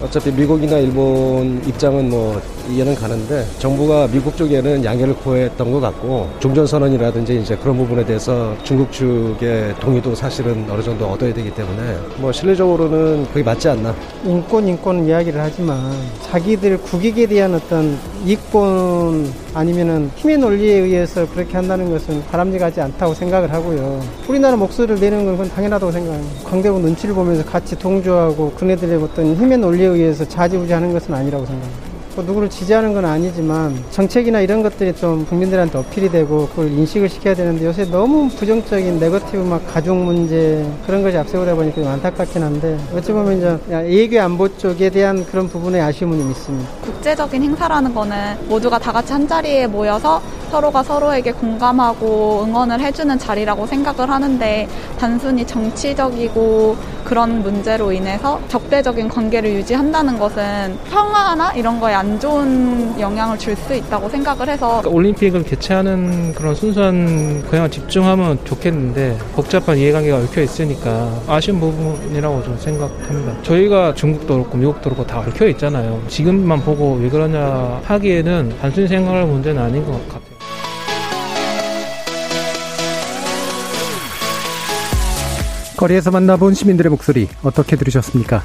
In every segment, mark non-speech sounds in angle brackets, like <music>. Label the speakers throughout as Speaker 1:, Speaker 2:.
Speaker 1: 어차피 미국이나 일본 입장은 뭐 이해는 가는데 정부가 미국 쪽에는 양해를 구했던 것 같고 종전선언이라든지 이제 그런 부분에 대해서 중국 측의 동의도 사실은 어느 정도 얻어야 되기 때문에 뭐 실내적으로는 그게 맞지 않나.
Speaker 2: 인권 인권 이야기를 하지만 자기들 국익에 대한 어떤 이권 아니면은 힘의 논리에 의해서 그렇게 한다는 것은 바람직하지 않다고 생각을 하고요. 우리나라 목소리를 내는 건 당연하다고 생각합니다. 관계국 눈치를 보면서 같이 동조하고 그네들의 어떤 힘의 논리에 의해서 좌지우지하는 것은 아니라고 생각합니다. 뭐 누구를 지지하는 건 아니지만 정책이나 이런 것들이 좀 국민들한테 어필이 되고 그걸 인식을 시켜야 되는데 요새 너무 부정적인 네거티브 막 가족 문제 그런 것이 앞세우다 보니까 좀 안타깝긴 한데 어찌 보면 이제 예교 안보 쪽에 대한 그런 부분에 아쉬움은 좀 있습니다.
Speaker 3: 국제적인 행사라는 거는 모두가 다 같이 한 자리에 모여서 서로가 서로에게 공감하고 응원을 해주는 자리라고 생각을 하는데 단순히 정치적이고 그런 문제로 인해서 적대적인 관계를 유지한다는 것은 평화나 이런 거에 안 좋은 영향을 줄 수 있다고 생각을 해서
Speaker 4: 그러니까 올림픽을 개최하는 그런 순수한 그냥 집중하면 좋겠는데 복잡한 이해관계가 얽혀 있으니까 아쉬운 부분이라고 좀 생각합니다. 저희가 중국도 그렇고 미국도 그렇고 다 얽혀 있잖아요. 지금만 보고 왜 그러냐 하기에는 단순히 생각할 문제는 아닌 것 같아요.
Speaker 5: 거리에서 만나본 시민들의 목소리 어떻게 들으셨습니까?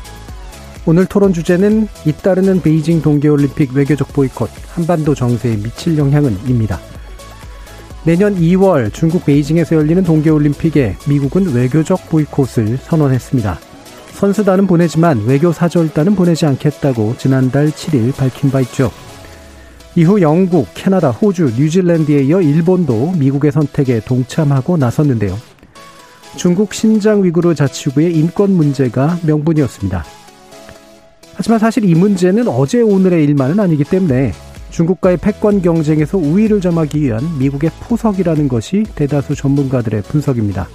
Speaker 5: 오늘 토론 주제는 잇따르는 베이징 동계올림픽 외교적 보이콧, 한반도 정세에 미칠 영향은입니다. 내년 2월 중국 베이징에서 열리는 동계올림픽에 미국은 외교적 보이콧을 선언했습니다. 선수단은 보내지만 외교 사절단은 보내지 않겠다고 지난달 7일 밝힌 바 있죠. 이후 영국, 캐나다, 호주, 뉴질랜드에 이어 일본도 미국의 선택에 동참하고 나섰는데요. 중국 신장 위구르 자치구의 인권 문제가 명분이었습니다. 하지만 사실 이 문제는 어제 오늘의 일만은 아니기 때문에 중국과의 패권 경쟁에서 우위를 점하기 위한 미국의 포석이라는 것이 대다수 전문가들의 분석입니다.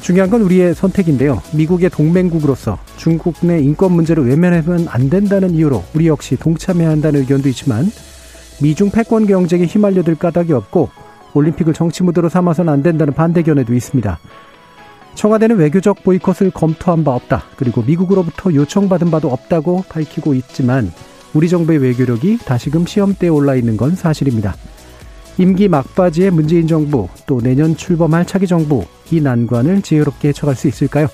Speaker 5: 중요한 건 우리의 선택인데요. 미국의 동맹국으로서 중국 내 인권 문제를 외면하면 안 된다는 이유로 우리 역시 동참해야 한다는 의견도 있지만 미중 패권 경쟁에 휘말려들 까닭이 없고 올림픽을 정치 무대로 삼아서는 안 된다는 반대 견해도 있습니다. 청와대는 외교적 보이콧을 검토한 바 없다. 그리고 미국으로부터 요청받은 바도 없다고 밝히고 있지만 우리 정부의 외교력이 다시금 시험대에 올라 있는 건 사실입니다. 임기 막바지의 문재인 정부 또 내년 출범할 차기 정부 이 난관을 지혜롭게 헤쳐갈 수 있을까요?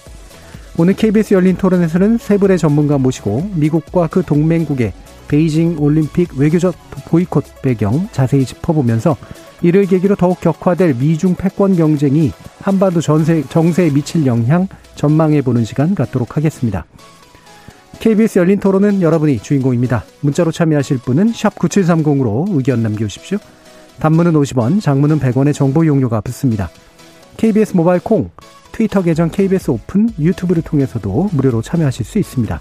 Speaker 5: 오늘 KBS 열린 토론에서는 세 분의 전문가 모시고 미국과 그 동맹국의 베이징 올림픽 외교적 보이콧 배경 자세히 짚어보면서 이를 계기로 더욱 격화될 미중 패권 경쟁이 한반도 전세, 정세에 미칠 영향 전망해보는 시간 갖도록 하겠습니다. KBS 열린 토론은 여러분이 주인공입니다. 문자로 참여하실 분은 9730으로 의견 남겨주십시오. 단문은 50원, 장문은 100원의 정보 이용료가 붙습니다. KBS 모바일 콩, 트위터 계정 KBS 오픈, 유튜브를 통해서도 무료로 참여하실 수 있습니다.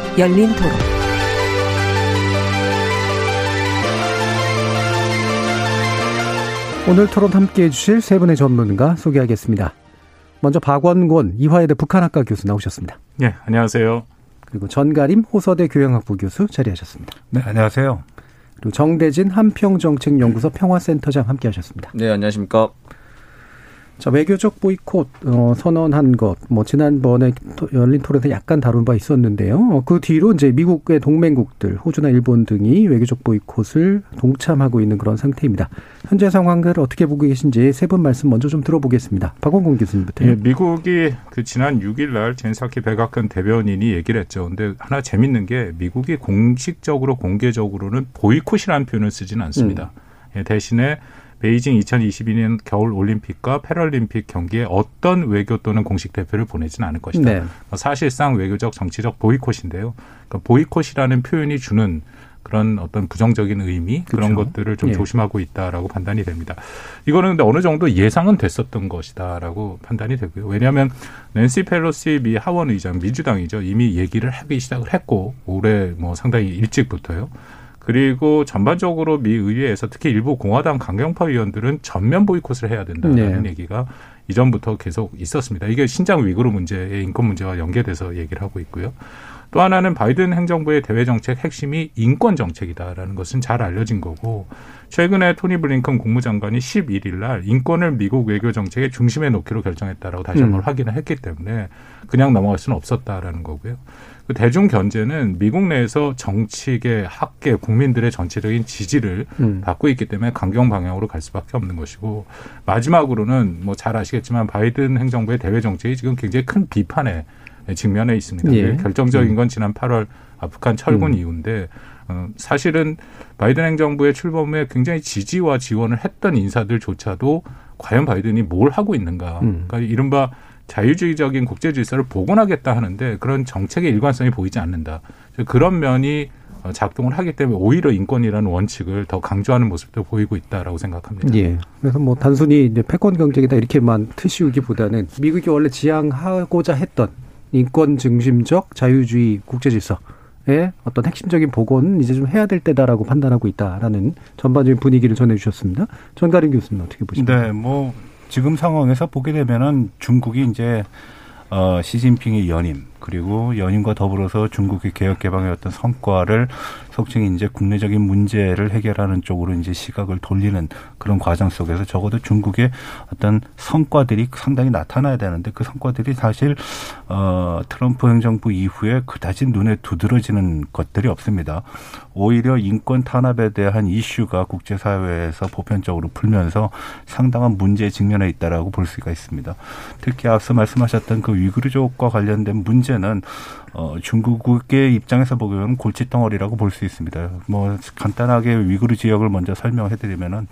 Speaker 6: 열린 토론.
Speaker 5: 오늘 토론 함께 해주실 세 분의 전문가 소개하겠습니다. 먼저 박원곤 이화여대 북한학과 교수 나오셨습니다.
Speaker 7: 네, 안녕하세요.
Speaker 5: 그리고 전가림 호서대 교양학부 교수 자리하셨습니다.
Speaker 8: 네, 안녕하세요.
Speaker 5: 그리고 정대진 한평정책연구소 평화센터장 함께하셨습니다.
Speaker 9: 네, 안녕하십니까.
Speaker 5: 자, 외교적 보이콧 어, 선언한 것, 뭐 지난번에 토, 열린 토론에서 약간 다룬 바 있었는데요. 어, 그 뒤로 이제 미국의 동맹국들, 호주나 일본 등이 외교적 보이콧을 동참하고 있는 그런 상태입니다. 현재 상황을 어떻게 보고 계신지 세 분 말씀 먼저 좀 들어보겠습니다. 박원공 교수님부터.
Speaker 7: 예, 미국이 그 지난 6일날 젠사키 백악관 대변인이 얘기를 했죠. 근데 하나 재밌는 게 미국이 공식적으로 공개적으로는 보이콧이라는 표현을 쓰지는 않습니다. 음. 예, 대신에 베이징 2022년 겨울 올림픽과 패럴림픽 경기에 어떤 외교 또는 공식 대표를 보내지는 않을 것이다. 네. 사실상 외교적 정치적 보이콧인데요. 그러니까 보이콧이라는 표현이 주는 그런 어떤 부정적인 의미 그런
Speaker 5: 그렇죠.
Speaker 7: 것들을 좀
Speaker 5: 예.
Speaker 7: 조심하고 있다라고 판단이 됩니다. 이거는 근데 어느 정도 예상은 됐었던 것이다라고 판단이 되고요. 왜냐하면 낸시 펠로시 미 하원 의장 민주당이죠. 이미 얘기를 하기 시작을 했고 올해 뭐 상당히 일찍부터요. 그리고 전반적으로 미 의회에서 특히 일부 공화당 강경파 의원들은 전면 보이콧을 해야 된다는
Speaker 5: 네.
Speaker 7: 얘기가 이전부터 계속 있었습니다. 이게 신장 위구르 문제의 인권 문제와 연계돼서 얘기를 하고 있고요. 또 하나는 바이든 행정부의 대외 정책 핵심이 인권 정책이다라는 것은 잘 알려진 거고 최근에 토니 블링컨 국무장관이 11일 날 인권을 미국 외교 정책의 중심에 놓기로 결정했다라고 다시 한번
Speaker 5: 음.
Speaker 7: 확인을 했기 때문에 그냥 넘어갈 수는 없었다라는 거고요. 그 대중 견제는 미국 내에서 정치계, 학계, 국민들의 전체적인 지지를
Speaker 5: 음.
Speaker 7: 받고 있기 때문에 강경 방향으로 갈 수밖에 없는 것이고 마지막으로는 뭐 잘 아시겠지만 바이든 행정부의 대외 정책이 지금 굉장히 큰 비판에 직면해 있습니다.
Speaker 5: 예.
Speaker 7: 결정적인 건 지난 8월 아프간 철군
Speaker 5: 음.
Speaker 7: 이후인데 어, 사실은 바이든 행정부의 출범에 굉장히 지지와 지원을 했던 인사들조차도 과연 바이든이 뭘 하고 있는가?
Speaker 5: 음.
Speaker 7: 그러니까 이른바 자유주의적인 국제 질서를 복원하겠다 하는데 그런 정책의 일관성이 보이지 않는다. 그런 면이 어, 작동을 하기 때문에 오히려 인권이라는 원칙을 더 강조하는 모습도 보이고 있다라고 생각합니다.
Speaker 5: 예. 그래서 뭐 단순히 이제 패권 경쟁이다 이렇게만 트시우기보다는 미국이 원래 지향하고자 했던 인권 중심적 자유주의 국제 질서 의 어떤 핵심적인 복원은 이제 좀 해야 될 때다라고 판단하고 있다라는 전반적인 분위기를 전해 주셨습니다. 전가린 교수님 어떻게 보십니까?
Speaker 8: 네, 뭐 지금 상황에서 보게 되면은 중국이 이제 어 시진핑의 연임 그리고 연임과 더불어서 중국의 개혁 개방의 어떤 성과를 속칭 이제 국내적인 문제를 해결하는 쪽으로 이제 시각을 돌리는 그런 과정 속에서 적어도 중국의 어떤 성과들이 상당히 나타나야 되는데 그 성과들이 사실 어 트럼프 행정부 이후에 그다지 눈에 두드러지는 것들이 없습니다. 오히려 인권 탄압에 대한 이슈가 국제사회에서 보편적으로 풀면서 상당한 문제에 직면해 있다라고 볼 수가 있습니다. 특히 앞서 말씀하셨던 그 위구르족과 관련된 문제는 어, 중국의 입장에서 보면 골칫덩어리라고 볼 수 있습니다. 뭐 간단하게 위구르 지역을 먼저 설명해 드리면은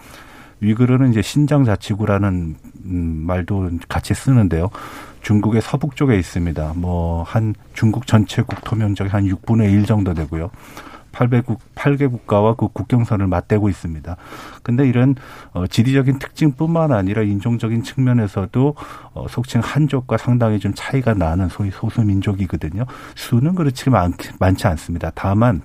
Speaker 8: 위구르는 이제 신장 자치구라는 음, 말도 같이 쓰는데요. 중국의 서북 쪽에 있습니다. 뭐 한 중국 전체 국토 면적의 한 6분의 1 정도 되고요. 800국, 8개 국가와 그 국경선을 맞대고 있습니다. 근데 이런 어, 지리적인 특징뿐만 아니라 인종적인 측면에서도 어, 속칭 한족과 상당히 좀 차이가 나는 소위 소수민족이거든요. 수는 그렇지 많, 많지 않습니다. 다만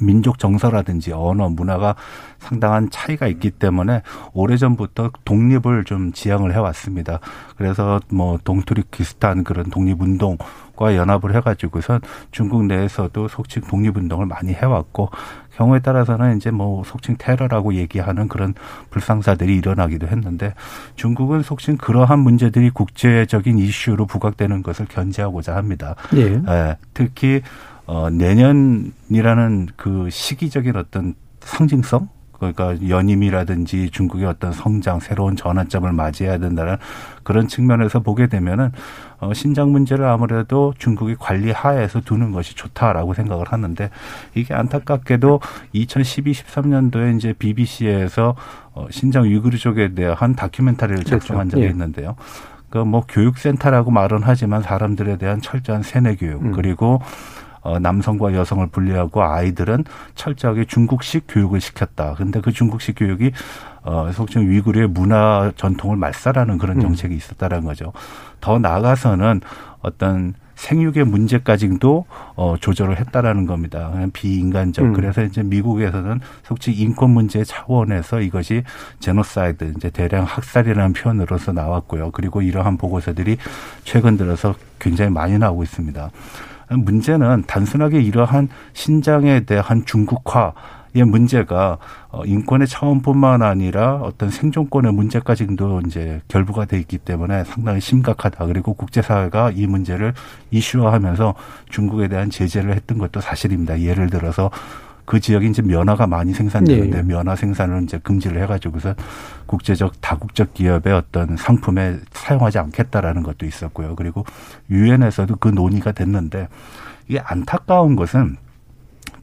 Speaker 8: 민족 정서라든지 언어, 문화가 상당한 차이가 있기 때문에 오래전부터 독립을 좀 지향을 해왔습니다. 그래서 뭐 동투리키스탄 그런 독립운동 과 연합을 해가지고선 중국 내에서도 속칭 독립운동을 많이 해왔고 경우에 따라서는 이제 뭐 속칭 테러라고 얘기하는 그런 불상사들이 일어나기도 했는데 중국은 속칭 그러한 문제들이 국제적인 이슈로 부각되는 것을 견제하고자 합니다.
Speaker 5: 예.
Speaker 8: 예, 특히 어, 내년이라는 그 시기적인 어떤 상징성 그러니까 연임이라든지 중국의 어떤 성장, 새로운 전환점을 맞이해야 된다는 그런 측면에서 보게 되면은 어, 신장 문제를 아무래도 중국이 관리 하에서 두는 것이 좋다라고 생각을 하는데 이게 안타깝게도 2012, 13년도에 이제 BBC에서 어, 신장 위구르족에 대한 다큐멘터리를
Speaker 5: 그렇죠.
Speaker 8: 작성한 적이
Speaker 5: 예.
Speaker 8: 있는데요. 그뭐 교육센터라고 말은 하지만 사람들에 대한 철저한 세뇌 교육
Speaker 5: 음.
Speaker 8: 그리고 어, 남성과 여성을 분리하고 아이들은 철저하게 중국식 교육을 시켰다. 근데 그 중국식 교육이 어, 속칭 위구르의 문화 전통을 말살하는 그런
Speaker 5: 음.
Speaker 8: 정책이 있었다는 거죠. 더 나아가서는 어떤 생육의 문제까지도 어, 조절을 했다라는 겁니다. 그냥 비인간적.
Speaker 5: 음.
Speaker 8: 그래서 이제 미국에서는 속칭 인권 문제 차원에서 이것이 제노사이드, 이제 대량 학살이라는 표현으로서 나왔고요. 그리고 이러한 보고서들이 최근 들어서 굉장히 많이 나오고 있습니다. 문제는 단순하게 이러한 신장에 대한 중국화 의 문제가 어, 인권의 차원뿐만 아니라 어떤 생존권의 문제까지도 이제 결부가 돼 있기 때문에 상당히 심각하다. 그리고 국제사회가 이 문제를 이슈화하면서 중국에 대한 제재를 했던 것도 사실입니다. 예를 들어서 그 지역이 이제 면화가 많이 생산되는데
Speaker 5: 네.
Speaker 8: 면화 생산을 이제 금지를 해가지고서 국제적 다국적 기업의 어떤 상품에 사용하지 않겠다라는 것도 있었고요. 그리고 유엔에서도 그 논의가 됐는데 이게 안타까운 것은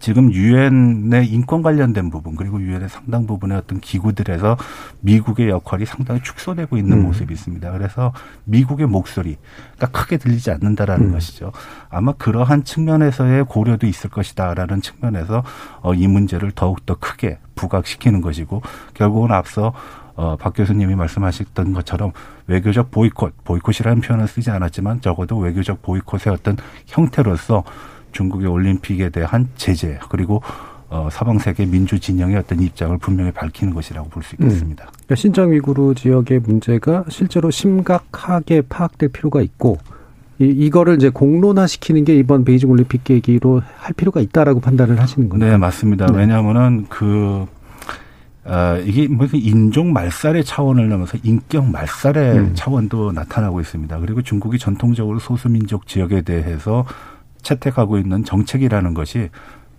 Speaker 8: 지금 유엔의 인권 관련된 부분 그리고 유엔의 상당 부분의 어떤 기구들에서 미국의 역할이 상당히 축소되고 있는 음. 모습이 있습니다. 그래서 미국의 목소리가 크게 들리지 않는다라는 음. 것이죠. 아마 그러한 측면에서의 고려도 있을 것이다라는 측면에서 어, 이 문제를 더욱 더 크게 부각시키는 것이고 결국은 앞서 어, 박 교수님이 말씀하셨던 것처럼 외교적 보이콧, 보이콧이라는 표현을 쓰지 않았지만 적어도 외교적 보이콧의 어떤 형태로서 중국의 올림픽에 대한 제재 그리고 어, 서방 세계 민주 진영의 어떤 입장을 분명히 밝히는 것이라고 볼 수 있겠습니다. 음.
Speaker 5: 그러니까 신장 위구르 지역의 문제가 실제로 심각하게 파악될 필요가 있고 이, 이거를 이제 공론화시키는 게 이번 베이징 올림픽 계기로 할 필요가 있다라고 판단을 하시는 거죠.
Speaker 8: 네, 맞습니다. 네. 왜냐하면은 그 어, 이게 무슨 인종 말살의 차원을 넘어서 인격 말살의 음. 차원도 나타나고 있습니다. 그리고 중국이 전통적으로 소수민족 지역에 대해서 채택하고 있는 정책이라는 것이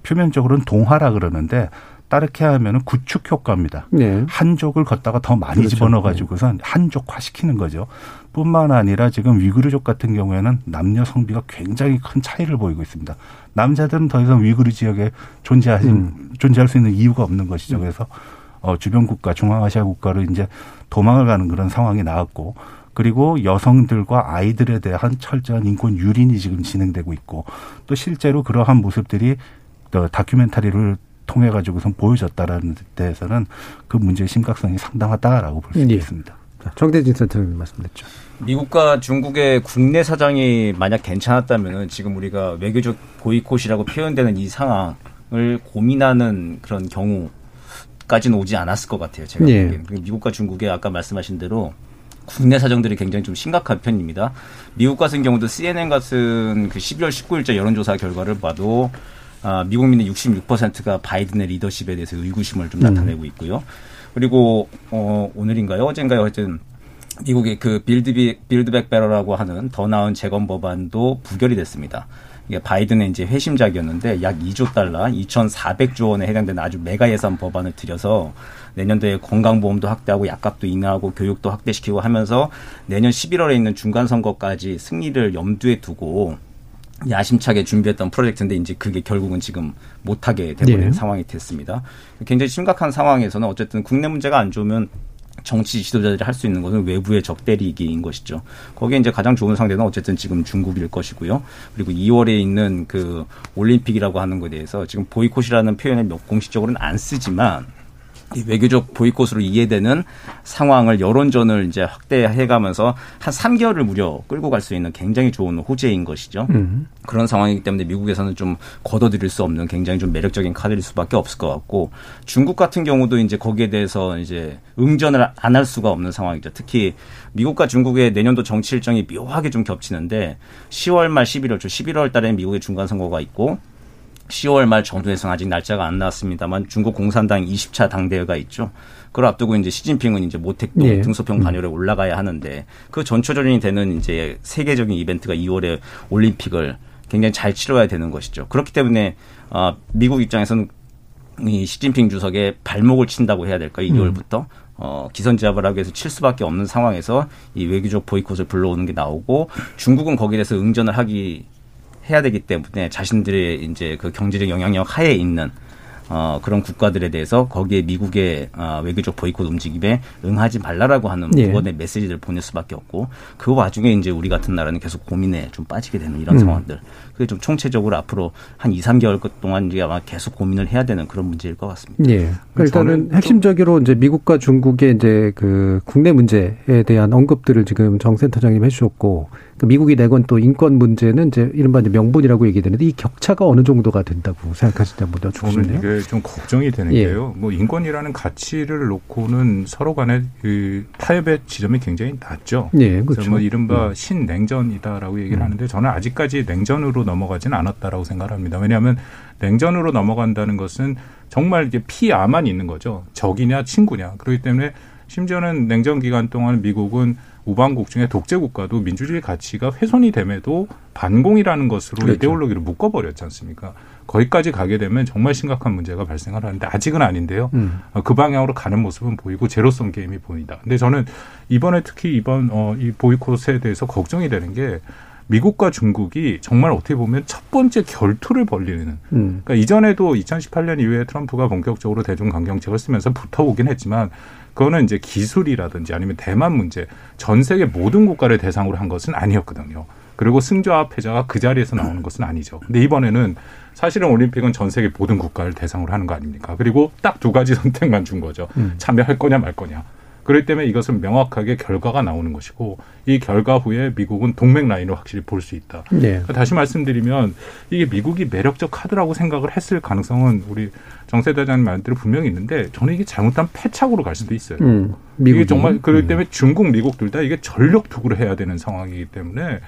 Speaker 8: 표면적으로는 동화라 그러는데 따르게 하면은 구축 효과입니다. 네. 한족을 걷다가 더 많이 그렇죠. 집어넣어 가지고선 한족화 시키는 거죠. 뿐만 아니라 지금 위구르족 같은 경우에는 남녀 성비가 굉장히 큰 차이를 보이고 있습니다. 남자들은 더 이상 위구르 지역에 존재하신 음. 존재할 수 있는 이유가 없는 것이죠. 음. 그래서 어 주변 국가 중앙아시아 국가를 이제 도망을 가는 그런 상황이 나왔고 그리고 여성들과 아이들에 대한 철저한 인권 유린이 지금 진행되고 있고 또 실제로 그러한 모습들이 다큐멘터리를 통해 가지고선 보여졌다라는 데에서는 그 문제의 심각성이 상당하다라고 볼수 예. 있습니다.
Speaker 5: 정대진 센터님 말씀드렸죠.
Speaker 10: 미국과 중국의 국내 사정이 만약 괜찮았다면 지금 우리가 외교적 보이콧이라고 표현되는 이 상황을 고민하는 그런 경우까지는 오지 않았을 것 같아요. 제가 예. 보기에는. 미국과 중국의 아까 말씀하신 대로 국내 사정들이 굉장히 좀 심각한 편입니다. 미국 같은 경우도 CNN 같은 그 12월 19일자 여론조사 결과를 봐도 아, 미국 민의 66%가 바이든의 리더십에 대해서 의구심을 좀 나타내고 있고요. 그리고 어, 오늘인가요? 어젠가요? 하여튼 미국의 그 Build B, Build Back Better라고 하는 더 나은 재건 법안도 부결이 됐습니다. 이게 바이든의 이제 회심작이었는데 약 2조 달러, 2,400조 원에 해당되는 아주 메가 예산 법안을 들여서 내년도에 건강보험도 확대하고 약값도 인하하고 교육도 확대시키고 하면서 내년 11월에 있는 중간 선거까지 승리를 염두에 두고 야심차게 준비했던 프로젝트인데 이제 그게 결국은 지금 못하게 되버린 네. 상황이 됐습니다. 굉장히 심각한 상황에서는 어쨌든 국내 문제가 안 좋으면 정치 지도자들이 할 수 있는 것은 외부의 적대리기인 것이죠. 거기에 이제 가장 좋은 상대는 어쨌든 지금 중국일 것이고요. 그리고 2월에 있는 그 올림픽이라고 하는 것에 대해서 지금 보이콧이라는 표현을 공식적으로는 안 쓰지만 이 외교적 보이콧으로 이해되는 상황을 여론전을 이제 확대해가면서 한 3개월을 무려 끌고 갈 수 있는 굉장히 좋은 호재인 것이죠. 음. 그런 상황이기 때문에 미국에서는 좀 걷어들일 수 없는 굉장히 좀 매력적인 카드일 수밖에 없을 것 같고 중국 같은 경우도 이제 거기에 대해서 이제 응전을 안 할 수가 없는 상황이죠. 특히 미국과 중국의 내년도 정치 일정이 묘하게 좀 겹치는데 10월 말 11월, 초 11월 달에 미국의 중간 선거가 있고 10월 말 정도에서 아직 날짜가 안 나왔습니다만 중국 공산당 20차 당대회가 있죠. 그걸 앞두고 이제 시진핑은 이제 모택도 네. 등소평 반열에 올라가야 하는데 그 전초전이 되는 이제 세계적인 이벤트가 2월에 올림픽을 굉장히 잘 치러야 되는 것이죠. 그렇기 때문에 어, 미국 입장에서는 이 시진핑 주석의 발목을 친다고 해야 될까 2월부터 음. 어, 기선제압을 하기 위해서 칠 수밖에 없는 상황에서 이 외교적 보이콧을 불러오는 게 나오고 중국은 거기에 대해서 응전을 하기 해야 되기 때문에 자신들의 이제 그 경제적 영향력 하에 있는 어, 그런 국가들에 대해서 거기에 미국의 어, 외교적 보이콧 움직임에 응하지 말라라고 하는 예. 무언의 메시지를 보낼 수밖에 없고 그 와중에 이제 우리 같은 나라는 계속 고민에 좀 빠지게 되는 이런 음. 상황들. 그게 좀 총체적으로 앞으로 한 2, 3개월 동안 이제 아마 계속 고민을 해야 되는 그런 문제일 것 같습니다.
Speaker 5: 예. 그러니까 일단은 핵심적으로 이제 미국과 중국의 이제 그 국내 문제에 대한 언급들을 지금 정 센터장님 해주셨고 그 미국이 내건 또 인권 문제는 이제 이른바 이제 명분이라고 얘기되는데 이 격차가 어느 정도가 된다고 생각하시는지 한번 더
Speaker 7: 저는 이게 좀 걱정이 되는 예. 게요. 뭐 인권이라는 가치를 놓고는 서로 간의 그 타협의 지점이 굉장히 낮죠. 예, 그렇죠. 뭐 이른바 음. 신냉전이다라고 얘기를 음. 하는데 저는 아직까지 냉전으로 넘어가지는 않았다라고 생각합니다. 왜냐하면 냉전으로 넘어간다는 것은 정말 이제 피아만 있는 거죠. 적이냐 친구냐. 그렇기 때문에 심지어는 냉전 기간 동안 미국은 우방국 중에 독재 국가도 민주주의 가치가 훼손이 됨에도 반공이라는 것으로 그렇죠. 이데올로기를 묶어버렸지 않습니까? 거기까지 가게 되면 정말 심각한 문제가 발생을 하는데 아직은 아닌데요. 음. 어, 그 방향으로 가는 모습은 보이고 제로성 게임이 보인다. 근데 저는 이번에 특히 이번 어, 이 보이콧에 대해서 걱정이 되는 게 미국과 중국이 정말 어떻게 보면 첫 번째 결투를 벌리는. 음. 그러니까 이전에도 2018년 이후에 트럼프가 본격적으로 대중 강경책을 쓰면서 붙어오긴 했지만 그거는 이제 기술이라든지 아니면 대만 문제 전 세계 모든 국가를 대상으로 한 것은 아니었거든요. 그리고 승자와 패자가 그 자리에서 나오는 것은 아니죠. 근데 이번에는 사실은 올림픽은 전 세계 모든 국가를 대상으로 하는 거 아닙니까? 그리고 딱 두 가지 <laughs> 선택만 준 거죠. 음. 참여할 거냐 말 거냐. 그렇기 때문에 이것은 명확하게 결과가 나오는 것이고 이 결과 후에 미국은 동맹 라인을 확실히 볼 수 있다. 네. 그러니까 다시 말씀드리면 이게 미국이 매력적 카드라고 생각을 했을 가능성은 우리 정세대장님 말대로 분명히 있는데 저는 이게 잘못한 패착으로 갈 수도 있어요. 음, 이게 정말 그렇기 음. 때문에 중국, 미국 둘 다 이게 전력 투구를 해야 되는 상황이기 때문에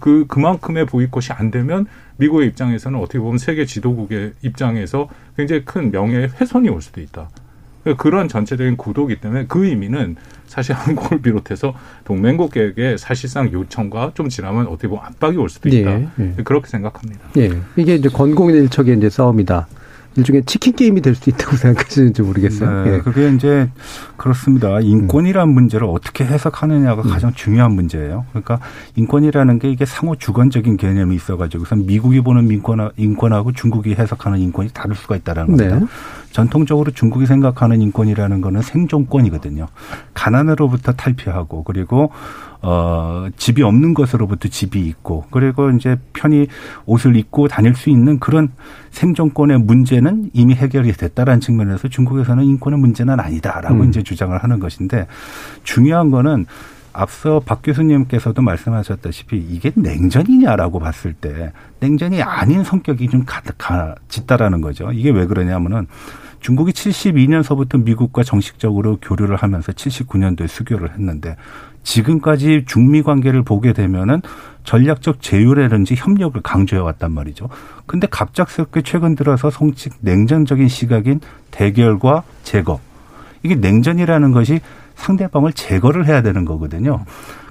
Speaker 7: 그 그만큼의 보이콧이 안 되면 미국의 입장에서는 어떻게 보면 세계 지도국의 입장에서 굉장히 큰 명예 훼손이 올 수도 있다. 그런 전체적인 구도기 때문에 그 의미는 사실 한국을 비롯해서 동맹국에게 사실상 요청과 좀 지나면 어떻게 보면 압박이 올 수도 있다. 네, 네. 그렇게 생각합니다.
Speaker 5: 네. 이게 이제 건공일척의 이제 싸움이다. 일종의 치킨 게임이 될 수 있다고 <laughs> 생각하시는지 모르겠어요.
Speaker 8: 네, 예. 그게 이제 그렇습니다. 인권이란 음. 문제를 어떻게 해석하느냐가 음. 가장 중요한 문제예요. 그러니까 인권이라는 게 이게 상호 주관적인 개념이 있어가지고 우선 미국이 보는 인권 인권하고 중국이 해석하는 인권이 다를 수가 있다라는 겁니다. 네. 전통적으로 중국이 생각하는 인권이라는 거는 생존권이거든요. 가난으로부터 탈피하고 그리고 어, 집이 없는 것으로부터 집이 있고, 그리고 이제 편히 옷을 입고 다닐 수 있는 그런 생존권의 문제는 이미 해결이 됐다라는 측면에서 중국에서는 인권의 문제는 아니다라고 음. 이제 주장을 하는 것인데 중요한 거는 앞서 박 교수님께서도 말씀하셨다시피 이게 냉전이냐라고 봤을 때 냉전이 아닌 성격이 좀 가득 짙다라는 거죠. 이게 왜 그러냐면은 중국이 72년서부터 미국과 정식적으로 교류를 하면서 79년도에 수교를 했는데 지금까지 중미 관계를 보게 되면은 전략적 제휴라든지 협력을 강조해 왔단 말이죠. 근데 갑작스럽게 최근 들어서 성직 냉전적인 시각인 대결과 제거. 이게 냉전이라는 것이 상대방을 제거를 해야 되는 거거든요.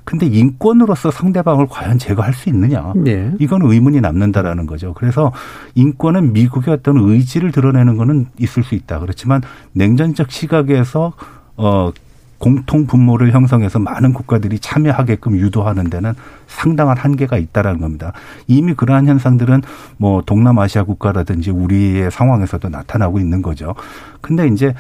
Speaker 8: 근데 인권으로서 상대방을 과연 제거할 수 있느냐? 네. 이건 의문이 남는다라는 거죠. 그래서 인권은 미국의 어떤 의지를 드러내는 거는 있을 수 있다. 그렇지만 냉전적 시각에서 어 공통 분모를 형성해서 많은 국가들이 참여하게끔 유도하는 데는 상당한 한계가 있다라는 겁니다. 이미 그러한 현상들은 뭐 동남아시아 국가라든지 우리의 상황에서도 나타나고 있는 거죠. 근데 이제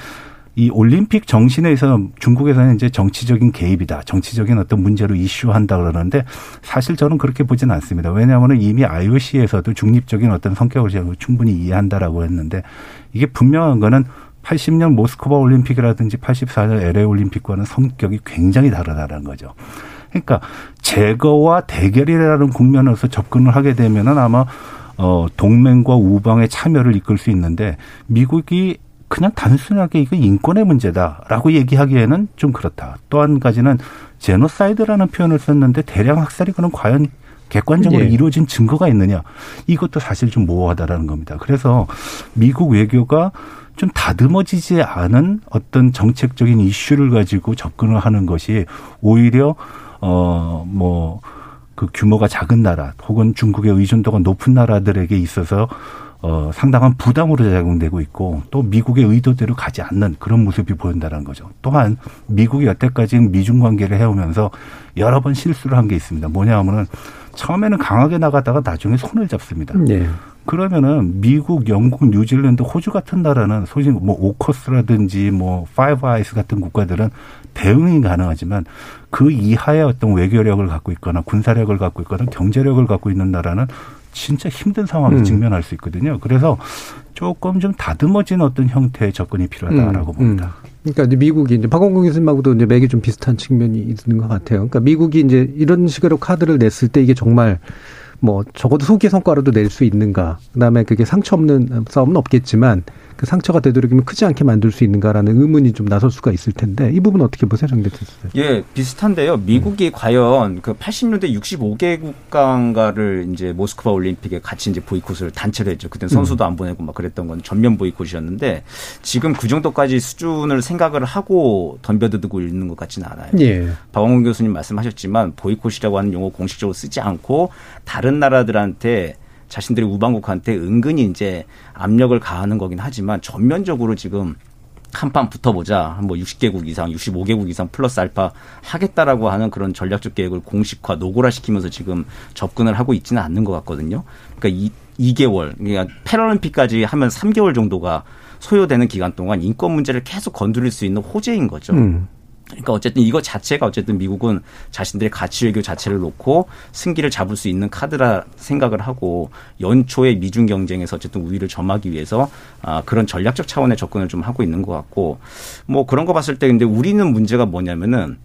Speaker 8: 이 올림픽 정신에서 중국에서는 이제 정치적인 개입이다. 정치적인 어떤 문제로 이슈한다 그러는데 사실 저는 그렇게 보지는 않습니다. 왜냐하면 이미 IOC에서도 중립적인 어떤 성격을 충분히 이해한다라고 했는데 이게 분명한 거는 80년 모스크바 올림픽이라든지 84년 LA 올림픽과는 성격이 굉장히 다르다는 거죠. 그러니까 제거와 대결이라는 국면에서 접근을 하게 되면은 아마 어 동맹과 우방의 참여를 이끌 수 있는데 미국이 그냥 단순하게 이거 인권의 문제다라고 얘기하기에는 좀 그렇다. 또 한 가지는 제노사이드라는 표현을 썼는데 대량 학살이 그럼 과연 객관적으로 예. 이루어진 증거가 있느냐 이것도 사실 좀 모호하다라는 겁니다. 그래서 미국 외교가 좀 다듬어지지 않은 어떤 정책적인 이슈를 가지고 접근을 하는 것이 오히려 어뭐 그 규모가 작은 나라 혹은 중국의 의존도가 높은 나라들에게 있어서 어, 상당한 부담으로 작용되고 있고 또 미국의 의도대로 가지 않는 그런 모습이 보인다는 거죠. 또한 미국이 여태까지 미중 관계를 해오면서 여러 번 실수를 한 게 있습니다. 뭐냐 하면은 처음에는 강하게 나가다가 나중에 손을 잡습니다. 네. 그러면은 미국, 영국, 뉴질랜드, 호주 같은 나라는 소위 뭐 오커스라든지 뭐 Five Eyes 같은 국가들은 대응이 가능하지만 그 이하의 어떤 외교력을 갖고 있거나 군사력을 갖고 있거나 경제력을 갖고 있는 나라는 진짜 힘든 상황에 음. 직면할 수 있거든요. 그래서 조금 좀 다듬어진 어떤 형태의 접근이 필요하다라고 음. 봅니다.
Speaker 5: 음. 그러니까 이제 미국이 이제 박원공 교수님하고도 이제 맥이 좀 비슷한 측면이 있는 것 같아요. 그러니까 미국이 이제 이런 식으로 카드를 냈을 때 이게 정말 뭐 적어도 소기 성과로도 낼 수 있는가. 그다음에 그게 상처 없는 싸움은 없겠지만 그 상처가 되도록이면 크지 않게 만들 수 있는가라는 의문이 좀 나설 수가 있을 텐데 이 부분 어떻게 보세요, 정대태 선생
Speaker 9: 예, 비슷한데요. 미국이 음. 과연 그 80년대 65개국가인가를 이제 모스크바 올림픽에 같이 이제 보이콧을 단체로 했죠. 그때 선수도 음. 안 보내고 막 그랬던 건 전면 보이콧이었는데 지금 그 정도까지 수준을 생각을 하고 덤벼들고 있는 것 같지는 않아요. 예. 박원근 교수님 말씀하셨지만 보이콧이라고 하는 용어 공식적으로 쓰지 않고 다른 나라들한테 자신들의 우방국한테 은근히 이제 압력을 가하는 거긴 하지만 전면적으로 지금
Speaker 10: 한판 붙어보자. 뭐 60개국 이상, 65개국 이상 플러스 알파 하겠다라고 하는 그런 전략적 계획을 공식화, 노골화시키면서 지금 접근을 하고 있지는 않는 것 같거든요. 그러니까 이 2개월, 그러니까 패럴림픽까지 하면 3개월 정도가 소요되는 기간 동안 인권 문제를 계속 건드릴 수 있는 호재인 거죠. 음. 그러니까 어쨌든 이거 자체가 어쨌든 미국은 자신들의 가치 외교 자체를 놓고 승기를 잡을 수 있는 카드라 생각을 하고 연초에 미중 경쟁에서 어쨌든 우위를 점하기 위해서 아 그런 전략적 차원의 접근을 좀 하고 있는 것 같고 뭐 그런 거 봤을 때 근데 우리는 문제가 뭐냐면은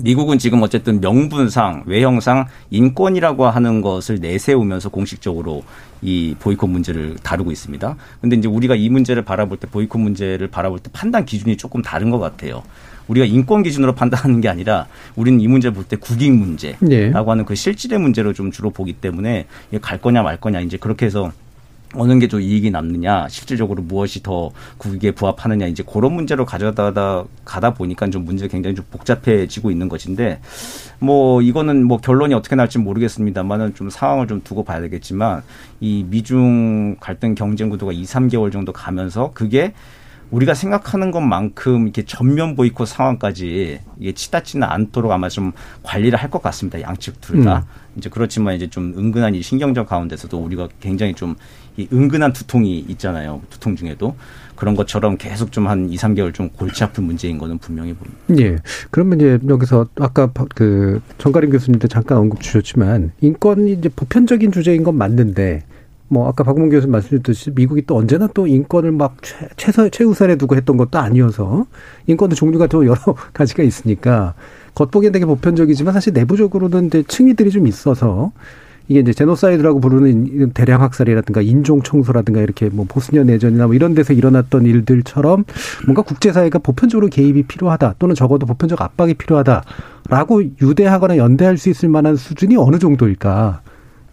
Speaker 10: 미국은 지금 어쨌든 명분상 외형상 인권이라고 하는 것을 내세우면서 공식적으로 이 보이콧 문제를 다루고 있습니다. 근데 이제 우리가 이 문제를 바라볼 때 보이콧 문제를 바라볼 때 판단 기준이 조금 다른 것 같아요. 우리가 인권 기준으로 판단하는 게 아니라 우리는 이 문제를 볼때 국익 문제라고 네. 하는 그 실질의 문제로 좀 주로 보기 때문에 갈 거냐 말 거냐 이제 그렇게 해서 어느 게 좀 이익이 남느냐, 실질적으로 무엇이 더 국익에 부합하느냐, 이제 그런 문제로 가져가다 가다 보니까 좀 문제가 굉장히 좀 복잡해지고 있는 것인데, 뭐 이거는 뭐 결론이 어떻게 날지 모르겠습니다만은 좀 상황을 좀 두고 봐야 되겠지만, 이 미중 갈등 경쟁 구도가 2, 3개월 정도 가면서 그게 우리가 생각하는 것만큼 이렇게 전면 보이콧 상황까지 이게 치닫지는 않도록 아마 좀 관리를 할 것 같습니다. 양측 둘 다. 음. 이제 그렇지만 이제 좀 은근한 이 신경전 가운데서도 우리가 굉장히 좀 이 은근한 두통이 있잖아요. 두통 중에도. 그런 것처럼 계속 좀한 2, 3개월 좀 골치 아픈 문제인 거는 분명히 보입니다.
Speaker 5: 예. 그러면 이제 여기서 아까 그 정가림 교수님도 잠깐 언급 주셨지만 인권이 이제 보편적인 주제인 건 맞는데 뭐 아까 박문 교수님 말씀주셨듯이 미국이 또 언제나 또 인권을 막 최, 최서 최우선에 두고 했던 것도 아니어서 인권의 종류가 또 여러 <laughs> 가지가 있으니까 겉보기엔 되게 보편적이지만 사실 내부적으로는 이제 층위들이 좀 있어서 이게 이제 제노사이드라고 부르는 대량 학살이라든가 인종 청소라든가 이렇게 뭐 보스니아 내전이나 뭐 이런 데서 일어났던 일들처럼 뭔가 국제사회가 보편적으로 개입이 필요하다 또는 적어도 보편적 압박이 필요하다라고 유대하거나 연대할 수 있을 만한 수준이 어느 정도일까?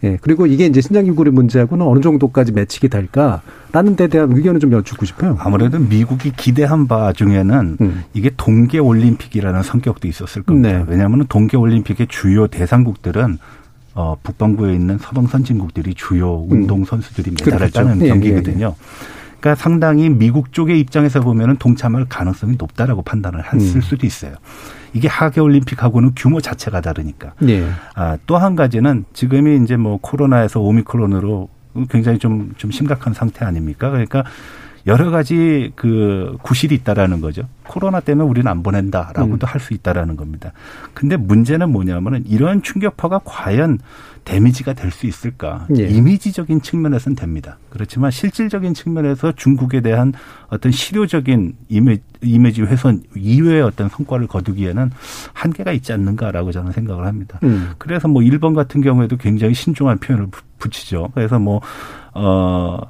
Speaker 5: 예. 그리고 이게 이제 신장기구의 문제하고는 어느 정도까지 매치기 될까라는 데 대한 의견을 좀 여쭙고 싶어요.
Speaker 8: 아무래도 미국이 기대한 바 중에는 음. 이게 동계 올림픽이라는 성격도 있었을 겁니다. 네. 왜냐하면 동계 올림픽의 주요 대상국들은 어, 북반구에 있는 서방 선진국들이 주요 음. 운동 선수들이 메달을 그렇죠. 따는 예, 경기거든요. 예, 예. 그러니까 상당히 미국 쪽의 입장에서 보면은 동참할 가능성이 높다라고 판단을 했을 음. 수도 있어요. 이게 하계 올림픽하고는 규모 자체가 다르니까. 네. 아, 또 한 가지는 지금이 이제 뭐 코로나에서 오미크론으로 굉장히 좀, 좀 심각한 상태 아닙니까? 그러니까 여러 가지 그 구실이 있다라는 거죠. 코로나 때문에 우리는 안 보낸다라고도 음. 할수 있다라는 겁니다. 근데 문제는 뭐냐면은 이런 충격파가 과연 데미지가 될 수 있을까? 예. 이미지적인 측면에서는 됩니다. 그렇지만 실질적인 측면에서 중국에 대한 어떤 실효적인 이미지, 이미지 훼손 이외의 어떤 성과를 거두기에는 한계가 있지 않는가라고 저는 생각을 합니다. 음. 그래서 뭐 일본 같은 경우에도 굉장히 신중한 표현을 붙이죠. 그래서 뭐, 어,